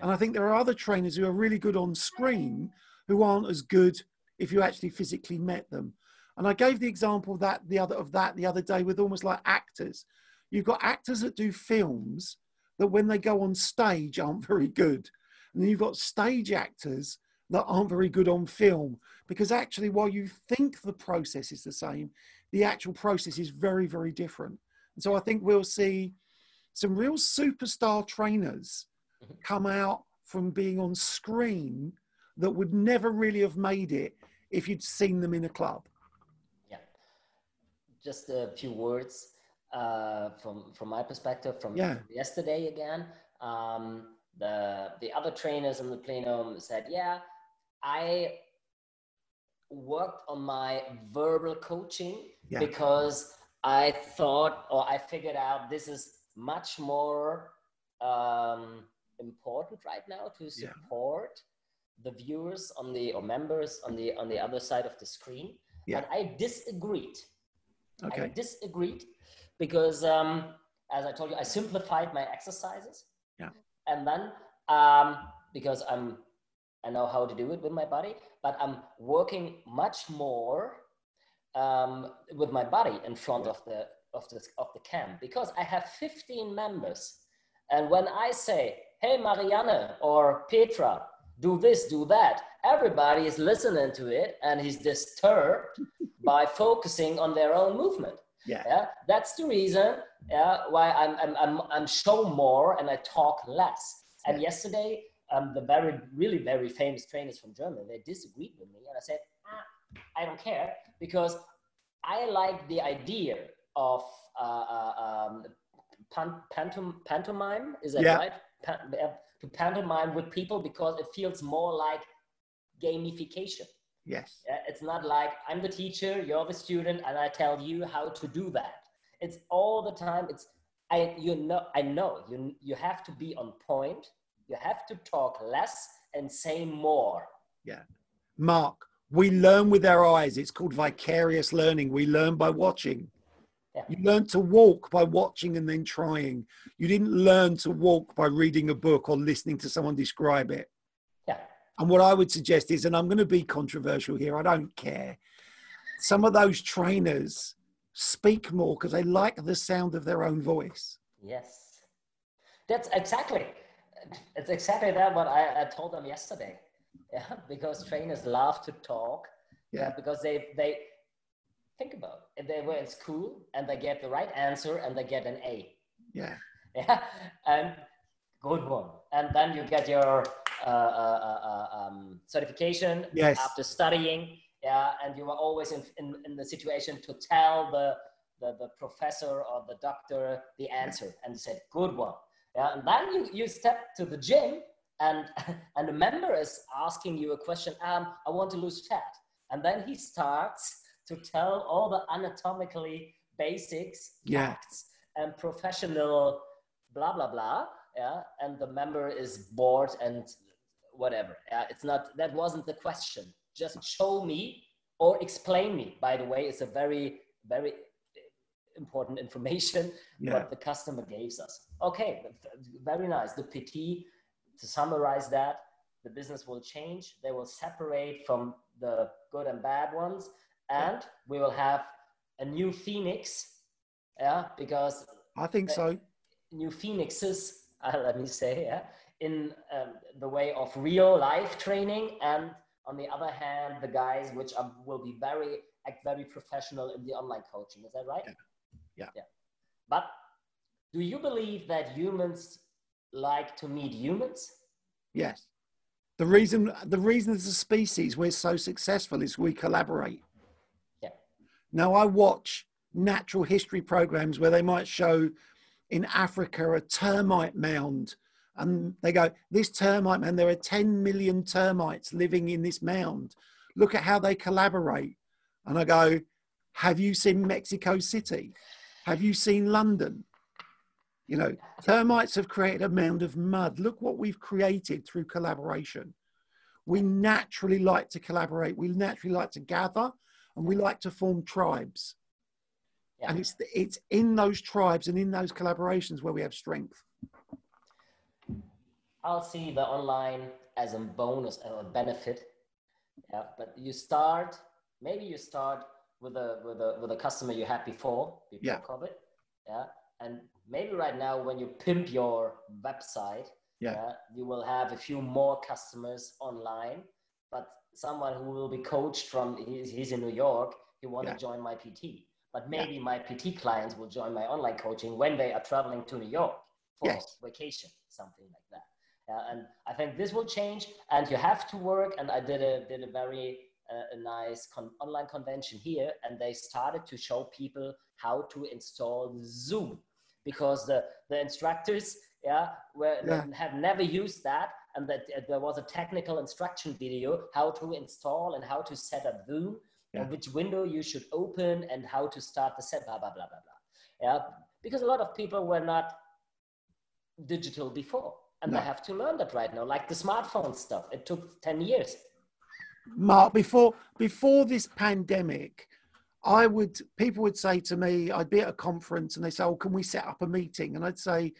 And I think there are other trainers who are really good on screen who aren't as good if you actually physically met them. And I gave the example of that the other of that the other day with almost like actors. You've got actors that do films that when they go on stage aren't very good. And then you've got stage actors that aren't very good on film because actually while you think the process is the same, the actual process is very, very different. And so I think we'll see some real superstar trainers mm-hmm. come out from being on screen that would never really have made it if you'd seen them in a club. Yeah. Just a few words uh, from from my perspective from yeah. yesterday again. Um, the the other trainers in the plenum said, "Yeah, I worked on my verbal coaching yeah. because I thought or I figured out this is much more um, important right now to support yeah. The viewers on the or members on the on the other side of the screen. Yeah. And I disagreed. Okay. I disagreed because um, as I told you, I simplified my exercises. Yeah. And then um, because I'm I know how to do it with my body, but I'm working much more um, with my body in front of the of the of the camp because I have 15 members, and when I say, "Hey, Marianne or Petra, do this, do that," everybody is listening to it and he's disturbed by focusing on their own movement. Yeah. yeah, that's the reason. Yeah, why I'm I'm I'm, I'm show more and I talk less. And yeah. yesterday um, the very, really very famous trainers from Germany, they disagreed with me. And I said, ah, I don't care because I like the idea of uh, uh, um, pantom- pantomime. Is that yeah. right? To pantomime with people because it feels more like gamification. Yes. It's not like I'm the teacher, you're the student, and I tell you how to do that. It's all the time. It's I you know I know you you have to be on point you have to talk less and say more. Yeah. Mark, we learn with our eyes. It's called vicarious learning. We learn by watching. Yeah. You learn to walk by watching and then trying. You didn't learn to walk by reading a book or listening to someone describe it. Yeah. And what I would suggest is, and I'm going to be controversial here, I don't care. Some of those trainers speak more because they like the sound of their own voice. Yes. That's exactly it's exactly that what I, I told them yesterday. Yeah, because trainers love to talk. Yeah. Because they they think about it. if they were in school and they get the right answer and they get an A. Yeah. Yeah. And good one. And then you get your uh, uh, uh, uh, um, certification yes. after studying. Yeah. And you are always in, in, in the situation to tell the, the, the professor or the doctor the answer and said, good one. Yeah, and then you, you step to the gym and, and a member is asking you a question, um, I want to lose fat. And then he starts to tell all the anatomically basics, yeah. facts, and professional blah, blah, blah. Yeah, and the member is bored and whatever. Yeah, it's not, that wasn't the question. Just show me or explain me. By the way, it's a very, very important information yeah. what the customer gave us. Okay, very nice. The PT, to summarize that, the business will change. They will separate from the good and bad ones, and we will have a new phoenix. Yeah, because I think so. New phoenixes, uh, let me say, yeah, in um, the way of real life training, and on the other hand, the guys which are, will be very act very professional in the online coaching. Is that right? Yeah. Yeah. yeah. But do you believe that humans like to meet humans? Yes. The reason the reason as a species we're so successful is we collaborate. Now I watch natural history programs where they might show in Africa a termite mound. And they go, This termite mound, there are 10 million termites living in this mound. Look at how they collaborate. And I go, Have you seen Mexico City? Have you seen London? You know, termites have created a mound of mud. Look what we've created through collaboration. We naturally like to collaborate. We naturally like to gather and we like to form tribes. Yeah. And it's, it's in those tribes and in those collaborations where we have strength. I'll see the online as a bonus, a benefit. Yeah, but you start, maybe you start with a, with a, with a customer you had before, before yeah. COVID. Yeah. And maybe right now when you pimp your website, yeah. yeah. you will have a few more customers online, but someone who will be coached from he's, he's in New York, he want yeah. to join my PT. But maybe yeah. my PT clients will join my online coaching when they are traveling to New York for yes. vacation, something like that. Yeah, and I think this will change, and you have to work. And I did a did a very uh, a nice con- online convention here, and they started to show people how to install Zoom because the, the instructors yeah, were, yeah. have never used that and that uh, there was a technical instruction video how to install and how to set up Zoom, yeah. and which window you should open and how to start the set, blah, blah, blah, blah, blah. Yeah, because a lot of people were not digital before and no. they have to learn that right now, like the smartphone stuff. It took 10 years. Mark, before before this pandemic, I would people would say to me, I'd be at a conference and they say, "Oh, can we set up a meeting?" And I'd say,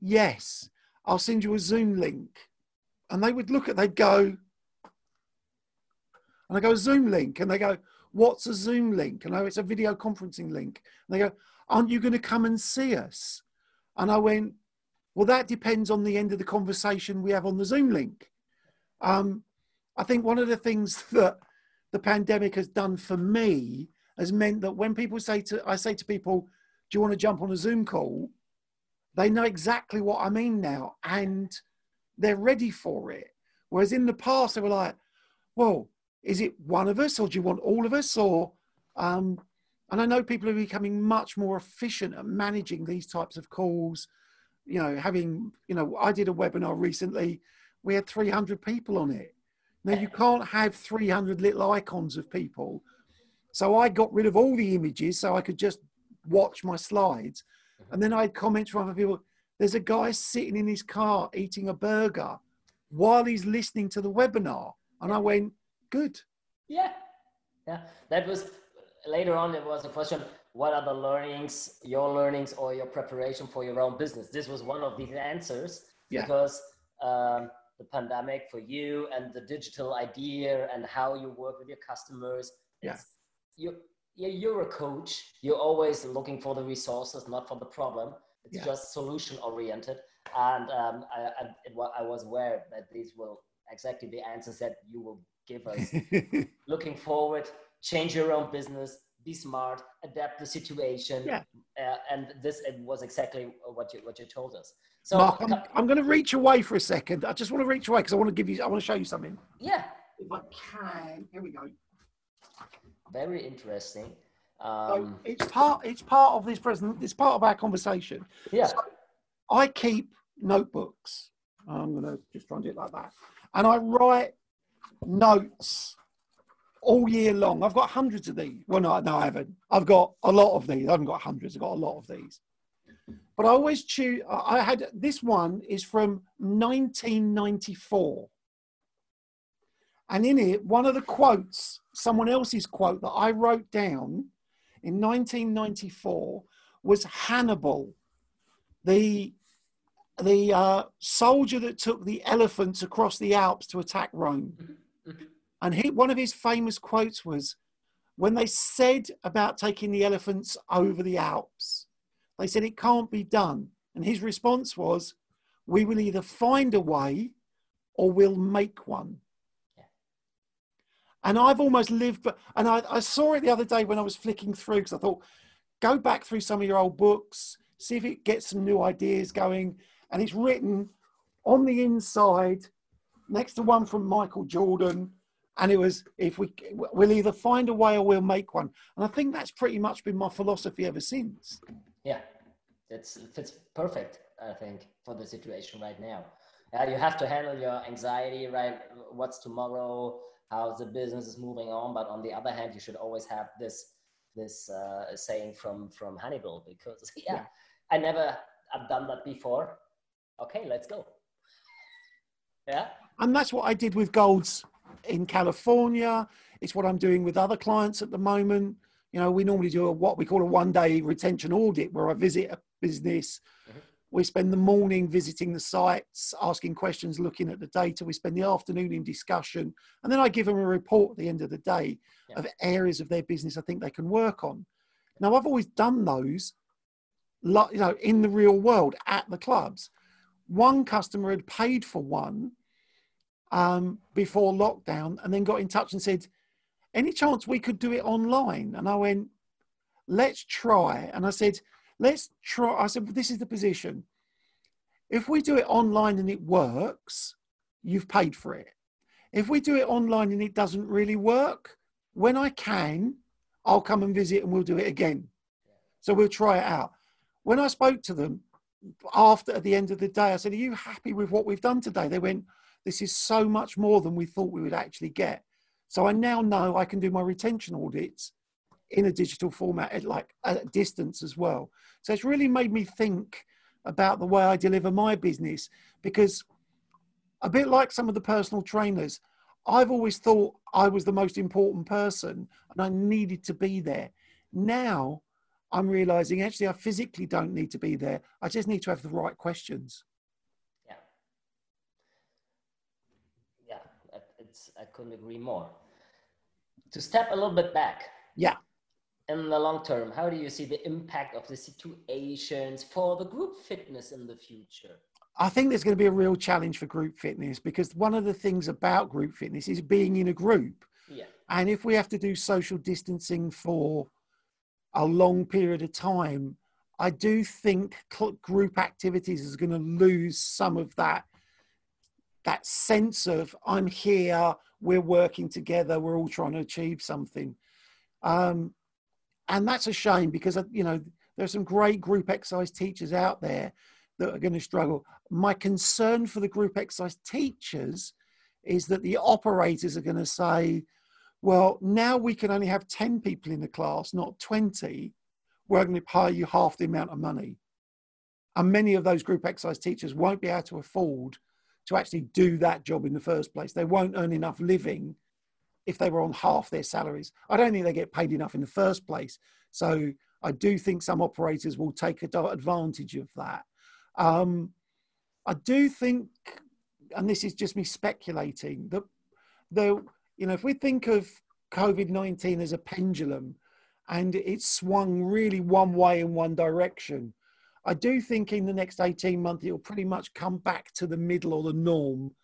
"Yes, I'll send you a Zoom link." And they would look at, they'd go, and I go Zoom link, and they go, "What's a Zoom link?" And I, it's a video conferencing link. And they go, "Aren't you going to come and see us?" And I went, "Well, that depends on the end of the conversation we have on the Zoom link." Um, I think one of the things that the pandemic has done for me has meant that when people say to, I say to people, do you want to jump on a Zoom call? They know exactly what I mean now and they're ready for it. Whereas in the past, they were like, well, is it one of us or do you want all of us? Or, um, and I know people are becoming much more efficient at managing these types of calls. You know, having, you know, I did a webinar recently, we had 300 people on it. Now, you can't have 300 little icons of people so I got rid of all the images so I could just watch my slides. And then I had comments from other people. There's a guy sitting in his car eating a burger while he's listening to the webinar. And I went, good. Yeah. Yeah. That was later on, it was a question what are the learnings, your learnings, or your preparation for your own business? This was one of these answers yeah. because um, the pandemic for you and the digital idea and how you work with your customers. Yeah you you're a coach you're always looking for the resources not for the problem it's yeah. just solution oriented and um, I, I, it, I, was aware that these will exactly the answers that you will give us. Looking forward change your own business be smart adapt the situation. Yeah. Uh, and this was exactly what you what you told us. So Mark, I'm, I'm going to reach away for a second. I just want to reach away because i want to give you i want to show you something. Yeah. If i can here we go. Very interesting. Um, so it's part. It's part of this present. It's part of our conversation. Yeah. So I keep notebooks. I'm going to just try and do it like that, and I write notes all year long. I've got hundreds of these. Well, no, no, I haven't. I've got a lot of these. I haven't got hundreds. I've got a lot of these. But I always choose. I had this one is from 1994. And in it, one of the quotes, someone else's quote that I wrote down in 1994 was Hannibal, the, the uh, soldier that took the elephants across the Alps to attack Rome. And he, one of his famous quotes was when they said about taking the elephants over the Alps, they said it can't be done. And his response was, we will either find a way or we'll make one. And I've almost lived, and I, I saw it the other day when I was flicking through because I thought, go back through some of your old books, see if it gets some new ideas going. And it's written on the inside next to one from Michael Jordan. And it was, if we, we'll either find a way or we'll make one. And I think that's pretty much been my philosophy ever since. Yeah, It's, it fits perfect, I think, for the situation right now. Yeah, you have to handle your anxiety, right? What's tomorrow? How the business is moving on? But on the other hand, you should always have this this uh, saying from from Hannibal because yeah, yeah, I never I've done that before. Okay, let's go. Yeah, and that's what I did with Gold's in California. It's what I'm doing with other clients at the moment. You know, we normally do a, what we call a one day retention audit where I visit a business. Mm-hmm. We spend the morning visiting the sites, asking questions, looking at the data. We spend the afternoon in discussion. And then I give them a report at the end of the day yeah. of areas of their business I think they can work on. Now, I've always done those you know, in the real world at the clubs. One customer had paid for one um, before lockdown and then got in touch and said, any chance we could do it online? And I went, let's try. And I said, let's try. I said, this is the position. If we do it online and it works, you've paid for it. If we do it online and it doesn't really work, when I can, I'll come and visit and we'll do it again. So we'll try it out. When I spoke to them after at the end of the day, I said, Are you happy with what we've done today? They went, This is so much more than we thought we would actually get. So I now know I can do my retention audits in a digital format at like a distance as well. So it's really made me think about the way I deliver my business because a bit like some of the personal trainers, I've always thought I was the most important person and I needed to be there. Now I'm realizing actually I physically don't need to be there. I just need to have the right questions. Yeah. Yeah, it's, I couldn't agree more to step a little bit back. Yeah. In the long term, how do you see the impact of the situations for the group fitness in the future? I think there's going to be a real challenge for group fitness because one of the things about group fitness is being in a group. Yeah. And if we have to do social distancing for a long period of time, I do think group activities is going to lose some of that that sense of I'm here, we're working together, we're all trying to achieve something. Um, and that's a shame because, uh, you know, there's some great group exercise teachers out there that are going to struggle. My concern for the group exercise teachers is that the operators are going to say, well, now we can only have 10 people in the class, not 20. We're going to pay you half the amount of money. And many of those group exercise teachers won't be able to afford to actually do that job in the first place. They won't earn enough living if they were on half their salaries. I don't think they get paid enough in the first place. So I do think some operators will take advantage of that. Um, I do think, and this is just me speculating, that though, you know, if we think of COVID 19 as a pendulum and it swung really one way in one direction, I do think in the next 18 months, it'll pretty much come back to the middle or the norm,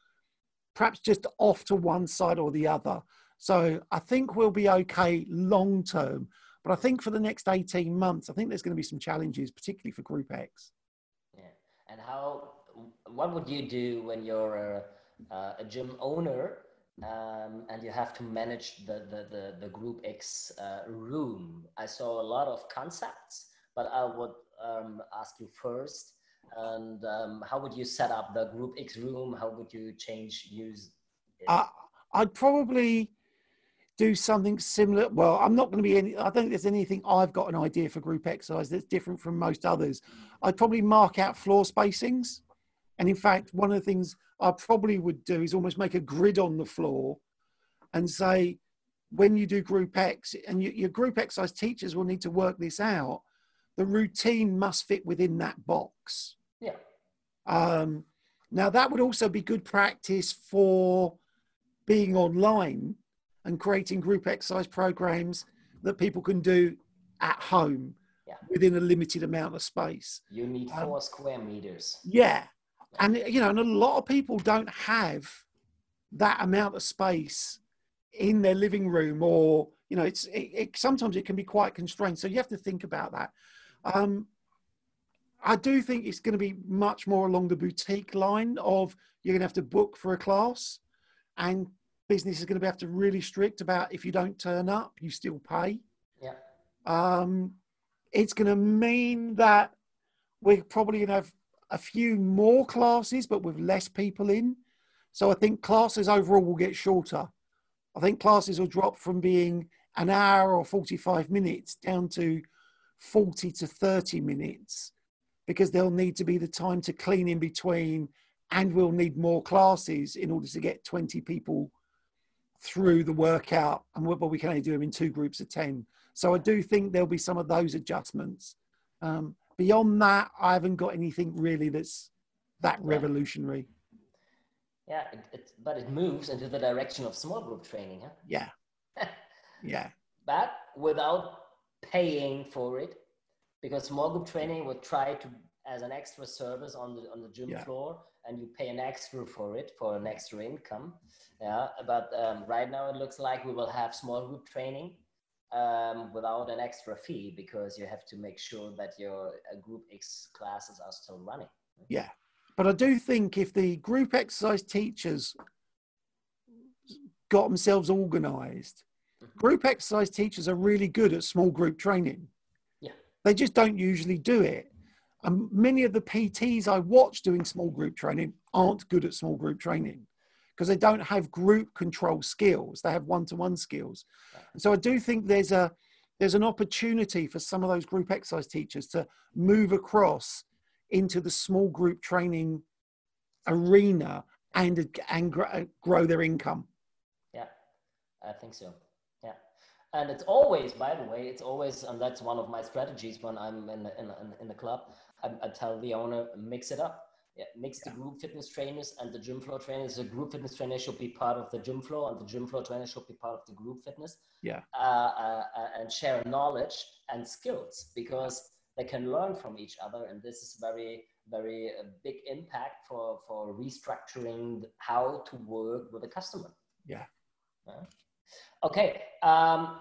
perhaps just off to one side or the other. So I think we'll be okay long term. But I think for the next 18 months, I think there's going to be some challenges, particularly for Group X. Yeah. And how, what would you do when you're a, a gym owner um, and you have to manage the, the, the, the Group X uh, room? I saw a lot of concepts, but I would um, ask you first. And um, how would you set up the Group X room? How would you change use? Uh, I'd probably do something similar. Well, I'm not going to be any. I don't think there's anything I've got an idea for group exercise that's different from most others. I'd probably mark out floor spacings, and in fact, one of the things I probably would do is almost make a grid on the floor, and say when you do group X, and you, your group exercise teachers will need to work this out the routine must fit within that box. Yeah. Um, now, that would also be good practice for being online and creating group exercise programs that people can do at home yeah. within a limited amount of space. You need four um, square meters. Yeah. And, you know, and a lot of people don't have that amount of space in their living room or, you know, it's it, it, sometimes it can be quite constrained. So you have to think about that. Um, I do think it's going to be much more along the boutique line of you're going to have to book for a class, and business is going to be have to really strict about if you don't turn up, you still pay. Yeah. Um, it's going to mean that we're probably going to have a few more classes, but with less people in. So I think classes overall will get shorter. I think classes will drop from being an hour or 45 minutes down to 40 to 30 minutes because there'll need to be the time to clean in between and we'll need more classes in order to get 20 people through the workout and but we can only do them in two groups of 10 so i do think there'll be some of those adjustments. Um, beyond that i haven't got anything really that's that revolutionary. Yeah it, it, but it moves into the direction of small group training huh? yeah. Yeah. But without paying for it because small group training would try to as an extra service on the on the gym yeah. floor and you pay an extra for it for an extra income. Yeah but um, right now it looks like we will have small group training um, without an extra fee because you have to make sure that your uh, group x classes are still running. Yeah but i do think if the group exercise teachers got themselves organized mm-hmm. group exercise teachers are really good at small group training. Yeah. They just don't usually do it and many of the PTs I watch doing small group training aren't good at small group training because they don't have group control skills. They have one-to-one skills. And so I do think there's a there's an opportunity for some of those group exercise teachers to move across into the small group training arena and and uh, grow their income. Yeah, I think so Yeah, and it's always by the way it's always and that's one of my strategies when i'm in in, the, in the club I, I, tell the owner mix it up yeah, mix yeah. the group fitness trainers and the gym floor trainers the group fitness trainer should be part of the gym floor and the gym floor trainer should be part of the group fitness yeah uh, uh, uh and share knowledge and skills because they can learn from each other and this is very very uh, big impact for for restructuring how to work with a customer yeah, yeah. Okay. Um,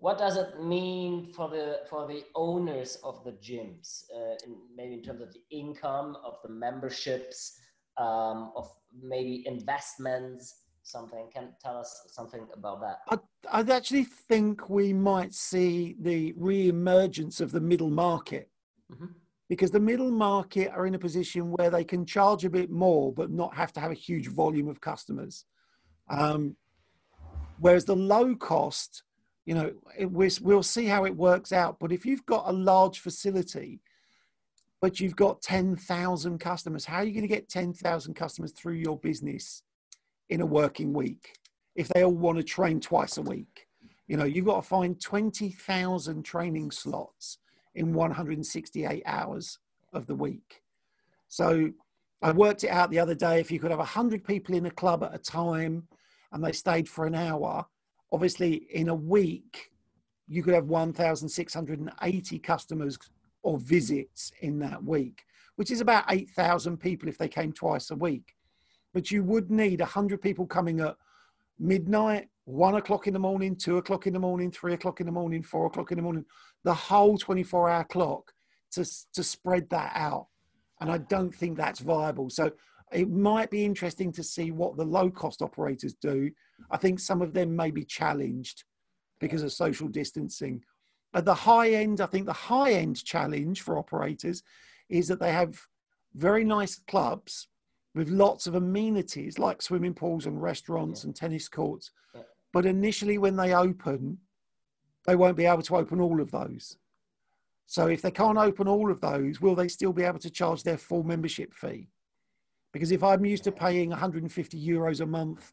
what does it mean for the for the owners of the gyms? Uh, in, maybe in terms of the income of the memberships, um, of maybe investments. Something can tell us something about that. I, I actually think we might see the re-emergence of the middle market. Mm-hmm because the middle market are in a position where they can charge a bit more but not have to have a huge volume of customers. Um, Whereas the low cost, you know, it, we'll see how it works out. But if you've got a large facility, but you've got 10,000 customers, how are you going to get 10,000 customers through your business in a working week if they all want to train twice a week? You know, you've got to find 20,000 training slots in 168 hours of the week. So I worked it out the other day. If you could have 100 people in a club at a time, and they stayed for an hour, obviously in a week, you could have 1,680 customers or visits in that week, which is about 8,000 people if they came twice a week. But you would need 100 people coming at midnight, one o'clock in the morning, two o'clock in the morning, three o'clock in the morning, four o'clock in the morning, the whole 24 hour clock to, to spread that out. And I don't think that's viable. So it might be interesting to see what the low cost operators do. I think some of them may be challenged because of social distancing. At the high end, I think the high end challenge for operators is that they have very nice clubs with lots of amenities like swimming pools and restaurants yeah. and tennis courts. Yeah. But initially, when they open, they won't be able to open all of those. So, if they can't open all of those, will they still be able to charge their full membership fee? Because if I'm used to paying 150 euros a month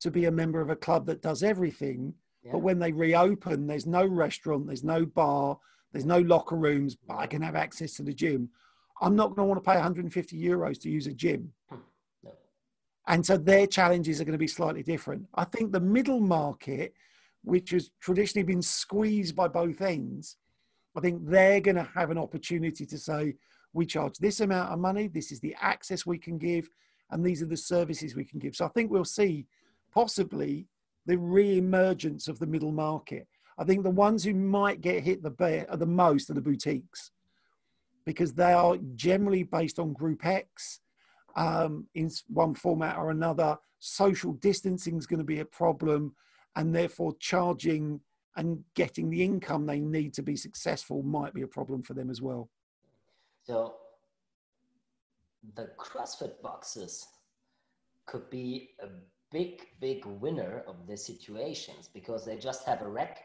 to be a member of a club that does everything, yeah. but when they reopen, there's no restaurant, there's no bar, there's no locker rooms, but I can have access to the gym. I'm not going to want to pay 150 euros to use a gym. Hmm. No. And so their challenges are going to be slightly different. I think the middle market, which has traditionally been squeezed by both ends, I think they're going to have an opportunity to say, we charge this amount of money, this is the access we can give, and these are the services we can give. So I think we'll see possibly the re-emergence of the middle market. I think the ones who might get hit the, bear, the most are the boutiques because they are generally based on Group X um, in one format or another. Social distancing is going to be a problem, and therefore charging and getting the income they need to be successful might be a problem for them as well. So the CrossFit boxes could be a big, big winner of the situations because they just have a rack.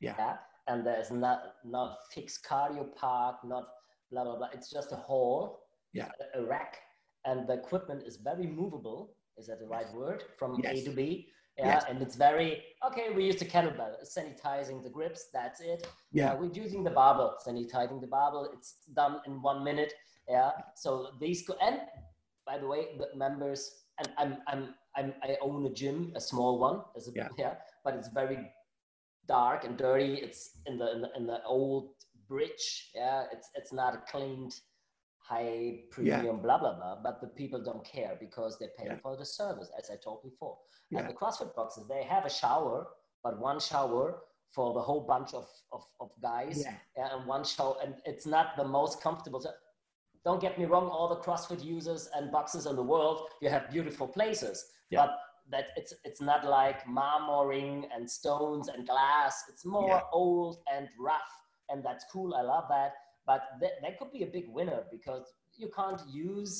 Yeah. yeah? And there's not not fixed cardio park, not blah blah blah. It's just a hall, Yeah. a, a rack, and the equipment is very movable. Is that the right word? From A to B. Yeah, Yes. and it's very okay. We use the kettlebell, sanitizing the grips. That's it. Yeah. Uh, we're using the barbell, sanitizing the barbell. It's done in one minute. Yeah. So these go and by the way, the members and I'm I'm I'm I own a gym, a small one, as a, Yeah. but it's very dark and dirty. It's in the in the, in the old bridge. Yeah. It's it's not a cleaned high premium blah blah blah but the people don't care because they pay Yeah. for the service as i told before Yeah. and the CrossFit boxes, they have a shower, but one shower for the whole bunch of, of, of guys. Yeah. and one shower, and it's not the most comfortable. So don't get me wrong, all the CrossFit users and boxes in the world, you have beautiful places. Yeah. But that it's it's not like marmoring and stones and glass. It's more Yeah. old and rough, and that's cool. I love that. But that, that could be a big winner because you can't use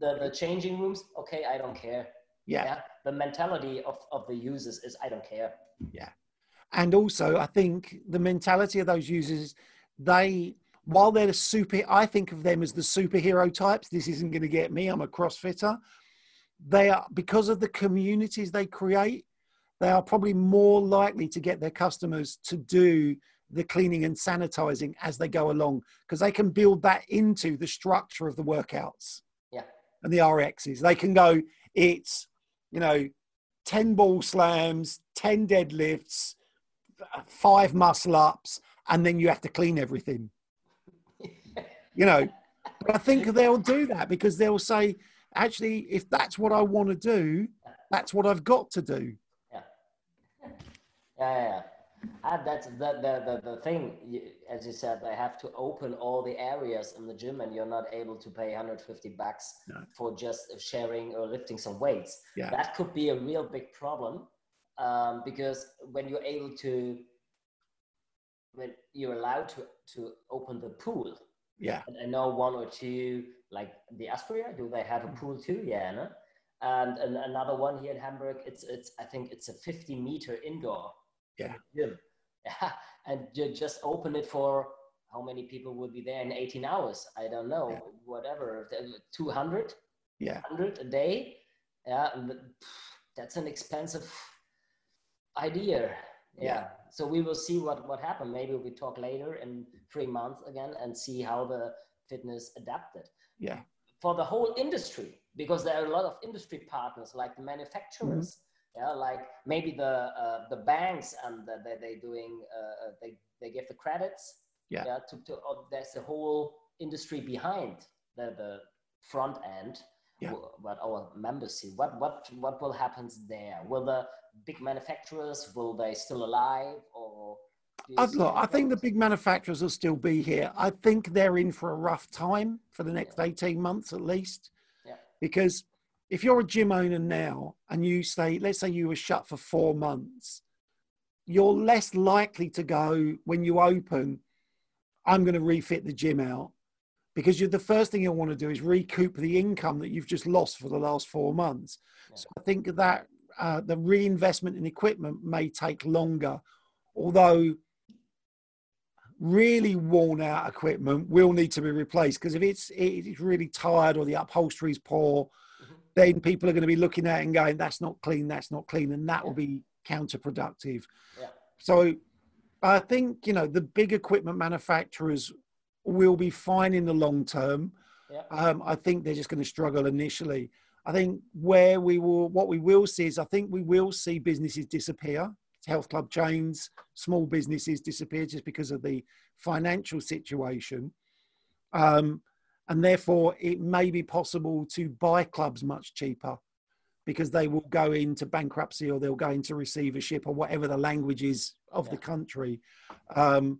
the, the changing rooms. Okay, I don't care Yeah. yeah the mentality of, of the users is i don't care Yeah. And also, I think the mentality of those users, they, while they're the super, I think of them as the superhero types. This isn't going to get me. I'm a CrossFitter. They are, because of the communities they create, they are probably more likely to get their customers to do the cleaning and sanitizing as they go along because they can build that into the structure of the workouts yeah and the RXs. They can go, it's, you know, 10 ball slams, 10 deadlifts, five muscle ups, and then you have to clean everything. You know, but I think they'll do that because they'll say, actually, if that's what I want to do, that's what I've got to do. yeah yeah, yeah. And that's the, the, the, the thing, you, as you said, they have to open all the areas in the gym and you're not able to pay 150 bucks No. for just sharing or lifting some weights. Yeah. That could be a real big problem um, because when you're able to, when you're allowed to, to open the pool, Yeah. And I know one or two, like the Aspria, do they have a pool too? Yeah, no? And, and another one here in Hamburg, it's it's I think it's a 50 meter indoor Yeah. gym. Yeah, and you just open it for how many people would be there in 18 hours? I don't know, Yeah. whatever, 200, Yeah. 100 a day. Yeah, that's an expensive idea. Yeah. Yeah. So we will see what what happened. Maybe we talk later in three months again and see how the fitness adapted Yeah. for the whole industry because there are a lot of industry partners like the manufacturers. Mm-hmm. Yeah, like maybe the uh, the banks and the, they they doing uh, uh, they they give the credits. Yeah. to, to oh, there's a whole industry behind the the front end Yeah. what our members see. What what what will happen there? Will the big manufacturers will they still alive or? Look, I think the big manufacturers will still be here. I think they're in for a rough time for the next 18 months at least. Yeah. Because if you're a gym owner now and you say, let's say you were shut for four months, you're less likely to go when you open, I'm going to refit the gym out. Because the first thing you'll want to do is recoup the income that you've just lost for the last four months. Yeah. So I think that uh, the reinvestment in equipment may take longer, although really worn out equipment will need to be replaced because if it's it's really tired or the upholstery is poor. Then people are going to be looking at it and going that's not clean that's not clean and that will be counterproductive Yeah. so i think you know the big equipment manufacturers will be fine in the long term Yeah. um, i think they're just going to struggle initially i think where we will what we will see is i think we will see businesses disappear health club chains, small businesses disappear just because of the financial situation. Um, and therefore, it may be possible to buy clubs much cheaper because they will go into bankruptcy or they'll go into receivership or whatever the language is of the country. Um,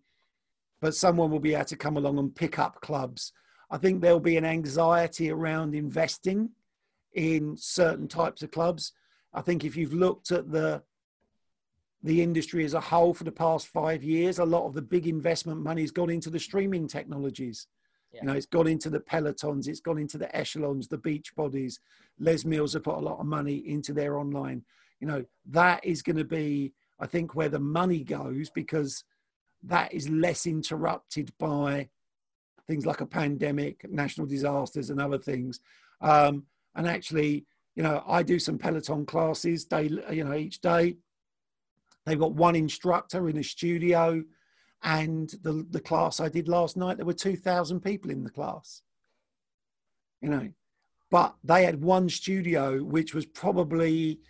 but someone will be able to come along and pick up clubs. I think there'll be an anxiety around investing in certain types of clubs. I think if you've looked at the the industry as a whole for the past five years, a lot of the big investment money has gone into the streaming technologies. You know, it's gone into the pelotons, it's gone into the echelons, the beach bodies. Les Mills have put a lot of money into their online. You know, that is going to be, I think, where the money goes because that is less interrupted by things like a pandemic, national disasters, and other things. Um, and actually, you know, I do some Peloton classes day, you know, each day. They've got one instructor in a studio and the, the class I did last night, there were 2,000 people in the class. You know, but they had one studio which was probably,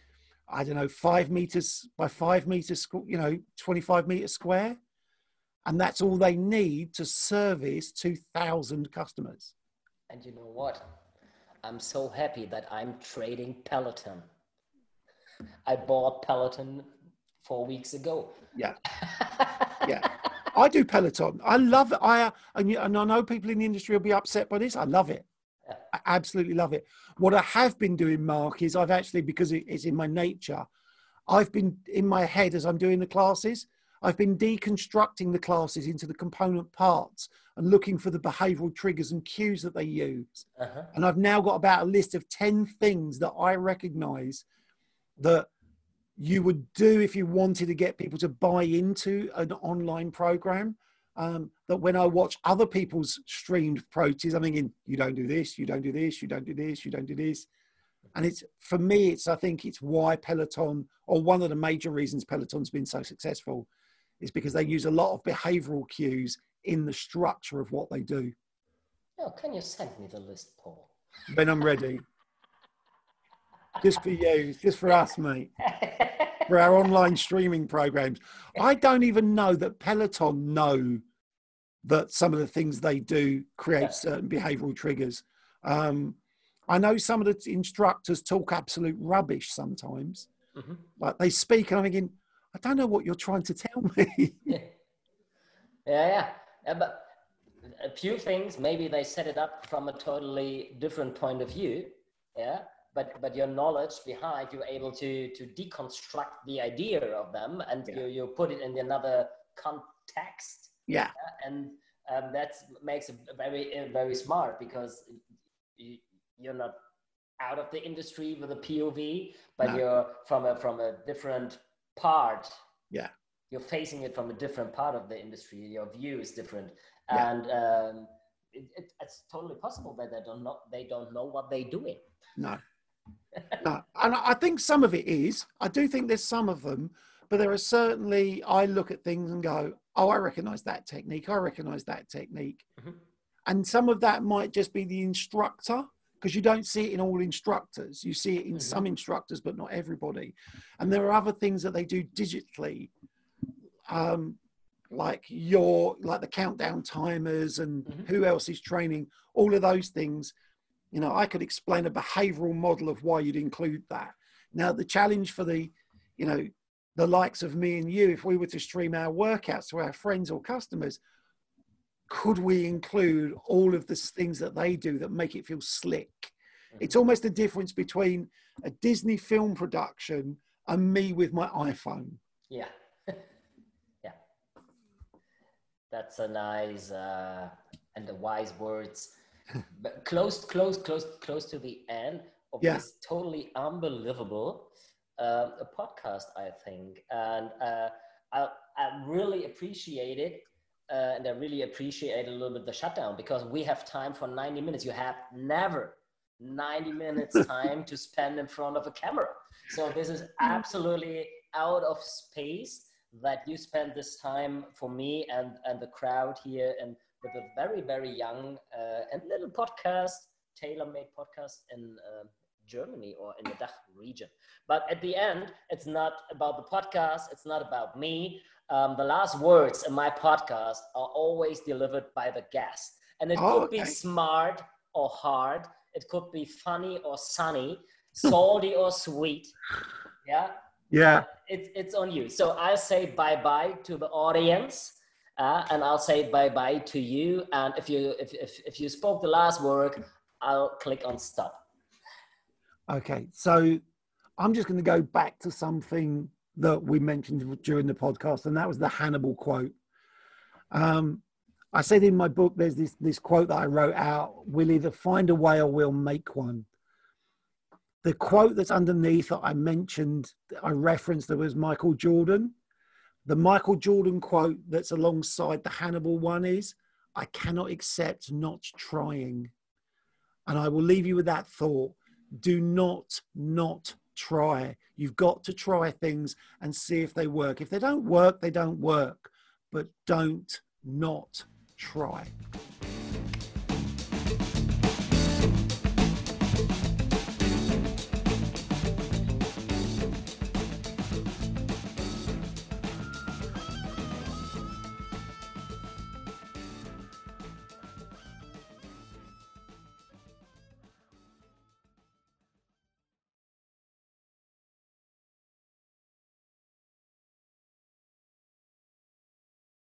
I don't know, five meters by five meters, you know, 25 meters square. And that's all they need to service 2,000 customers. And you know what? I'm so happy that I'm trading Peloton. I bought Peloton four weeks ago. Yeah. Yeah. I do Peloton. I love it. I and, and I know people in the industry will be upset by this. I love it. I absolutely love it. What I have been doing, Mark, is I've actually because it's in my nature. I've been in my head as I'm doing the classes. I've been deconstructing the classes into the component parts and looking for the behavioral triggers and cues that they use. Uh-huh. And I've now got about a list of 10 things that I recognize that you would do if you wanted to get people to buy into an online program. Um, that when I watch other people's streamed approaches, I'm thinking, you don't do this, you don't do this, you don't do this, you don't do this. And it's for me, it's I think it's why Peloton, or one of the major reasons Peloton's been so successful, is because they use a lot of behavioral cues in the structure of what they do. Oh, can you send me the list, Paul? When I'm ready. just for you, just for us, mate. For our online streaming programs. I don't even know that Peloton know that some of the things they do create certain behavioral triggers. Um, I know some of the instructors talk absolute rubbish sometimes. Mm-hmm. Like they speak, and I'm thinking, I don't know what you're trying to tell me. yeah. yeah, yeah. But a few things, maybe they set it up from a totally different point of view. Yeah but but your knowledge behind you're able to to deconstruct the idea of them and yeah. you, you put it in another context yeah, yeah? and um, that makes it very very smart because you, you're not out of the industry with a pov but no. you're from a from a different part yeah you're facing it from a different part of the industry your view is different yeah. and um, it, it, it's totally possible that they don't know they don't know what they're doing no no, and I think some of it is. I do think there's some of them, but there are certainly. I look at things and go, "Oh, I recognise that technique. I recognise that technique," mm-hmm. and some of that might just be the instructor because you don't see it in all instructors. You see it in mm-hmm. some instructors, but not everybody. And there are other things that they do digitally, um, like your like the countdown timers and mm-hmm. who else is training. All of those things you know, I could explain a behavioral model of why you'd include that. Now, the challenge for the, you know, the likes of me and you, if we were to stream our workouts to our friends or customers, could we include all of the things that they do that make it feel slick? Mm-hmm. It's almost the difference between a Disney film production and me with my iPhone. Yeah. yeah. That's a nice uh, and the wise words but close, close, close, close to the end of yeah. this totally unbelievable uh, podcast, I think, and uh, I, I really appreciate it. Uh, and I really appreciate a little bit the shutdown because we have time for 90 minutes. You have never 90 minutes time to spend in front of a camera. So this is absolutely out of space that you spend this time for me and, and the crowd here and with a very, very young uh, and little podcast, tailor-made podcast in uh, Germany or in the DACH region. But at the end, it's not about the podcast. It's not about me. Um, the last words in my podcast are always delivered by the guest. And it oh, could okay. be smart or hard. It could be funny or sunny, salty or sweet. Yeah. Yeah. It's, it's on you. So I'll say bye bye to the audience uh, and I'll say bye bye to you. And if you if, if, if you spoke the last word, I'll click on stop. Okay, so I'm just going to go back to something that we mentioned during the podcast, and that was the Hannibal quote. Um, I said in my book, there's this, this quote that I wrote out we'll either find a way or we'll make one. The quote that's underneath that I mentioned, I referenced, there was Michael Jordan. The Michael Jordan quote that's alongside the Hannibal one is, I cannot accept not trying. And I will leave you with that thought. Do not not try. You've got to try things and see if they work. If they don't work, they don't work. But don't not try.